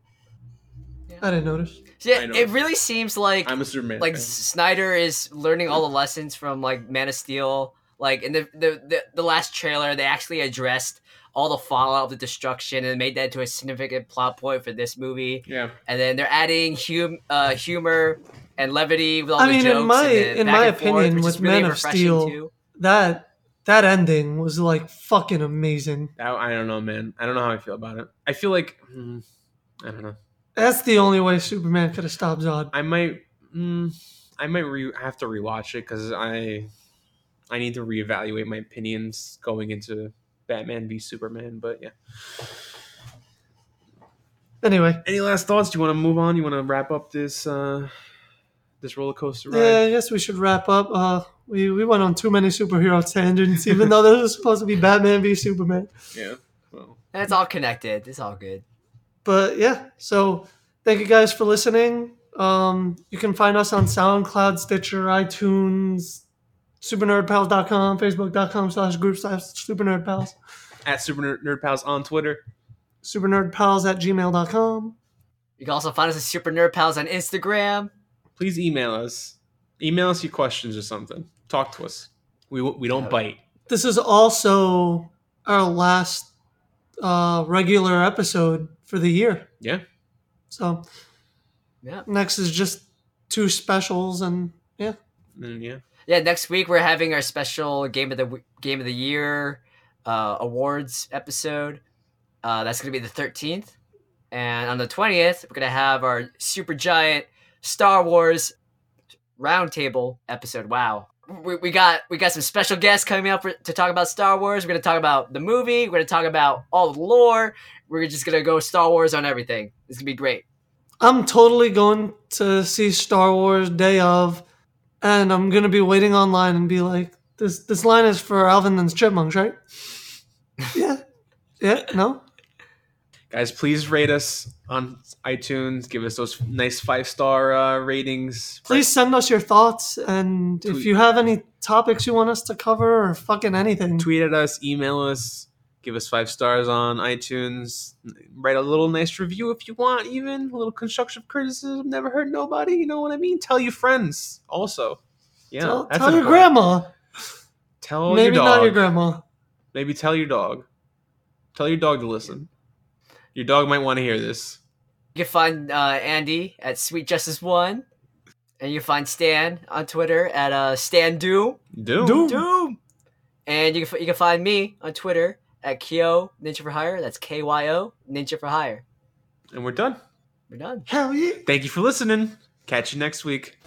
Speaker 1: I didn't notice.
Speaker 3: So, yeah, it really seems like
Speaker 2: I'm a Superman.
Speaker 3: like
Speaker 2: fan.
Speaker 3: Snyder is learning all the lessons from like Man of Steel. Like in the the, the, the last trailer, they actually addressed all the fallout of the destruction and made that into a significant plot point for this movie.
Speaker 2: yeah.
Speaker 3: And then they're adding hum- uh, humor and levity with all
Speaker 1: I
Speaker 3: the
Speaker 1: mean, in
Speaker 3: jokes.
Speaker 1: my-
Speaker 3: and the
Speaker 1: in my
Speaker 3: and forth,
Speaker 1: opinion,
Speaker 3: which
Speaker 1: with
Speaker 3: is really
Speaker 1: Man of Steel-
Speaker 3: too.
Speaker 1: That that ending was like fucking amazing.
Speaker 2: I, I don't know, man. I don't know how I feel about it. I feel like mm, I don't know.
Speaker 1: That's the only way Superman could have stopped Zod.
Speaker 2: I might. Mm, I might re- have to rewatch it because I I need to reevaluate my opinions going into Batman v Superman. But yeah.
Speaker 1: Anyway,
Speaker 2: Any last thoughts? Do you want to move on? You want to wrap up this uh this roller coaster ride?
Speaker 1: yeah, I guess we should wrap up. Uh, we we went on too many superhero tangents, even though this was supposed to be Batman v Superman.
Speaker 2: Yeah. Well,
Speaker 3: And it's all connected. It's all good.
Speaker 1: But yeah, so thank you guys for listening. Um, you can find us on SoundCloud, Stitcher, iTunes, supernerdpals.com, facebook.com slash group slash supernerdpals,
Speaker 2: at Super Nerd, Nerd on Twitter.
Speaker 1: supernerdpals at gmail.com.
Speaker 3: You can also find us at Super Nerd Pals on Instagram.
Speaker 2: Please email us. Email us your questions or something. Talk to us. We we don't bite.
Speaker 1: This is also our last uh, regular episode for the year.
Speaker 2: Yeah.
Speaker 1: So
Speaker 3: Yeah.
Speaker 1: next is just two specials and yeah.
Speaker 2: And yeah.
Speaker 3: Yeah, next week we're having our special game of the game of the year uh, awards episode. Uh, that's gonna be the thirteenth, and on the twentieth we're gonna have our super giant Star Wars roundtable episode. Wow, we, we got we got some special guests coming up for, to talk about Star Wars. We're gonna talk about the movie. We're gonna talk about all the lore. We're just gonna go Star Wars on everything. It's gonna be great.
Speaker 1: I'm totally going to see Star Wars day of, and I'm gonna be waiting online and be like, this this line is for Alvin and the Chipmunks, right? yeah. Yeah, no?
Speaker 2: Guys, please rate us on iTunes. Give us those nice five star uh, ratings.
Speaker 1: Please send us your thoughts and if you have any topics you want us to cover or fucking anything.
Speaker 2: tweet at us, email us, give us five stars on iTunes. Write a little nice review if you want, even a little constructive criticism. Never hurt nobody. You know what I mean? Tell your friends also. Yeah,
Speaker 1: tell
Speaker 2: that's
Speaker 1: tell your
Speaker 2: important.
Speaker 1: grandma.
Speaker 2: Tell
Speaker 1: Maybe
Speaker 2: your dog.
Speaker 1: not your grandma.
Speaker 2: Maybe tell your dog. Tell your dog to listen. Your dog might want to hear this.
Speaker 3: You can find uh, Andy at Sweet Justice One, and you can find Stan on Twitter at uh, Stan Doom.
Speaker 2: Do.
Speaker 1: Do.
Speaker 3: Doom. And you can you can find me on Twitter at Kyo Ninja for Hire. That's K Y O Ninja for Hire.
Speaker 2: And we're done.
Speaker 3: We're done.
Speaker 1: Hell yeah.
Speaker 2: Thank you for listening. Catch you next week.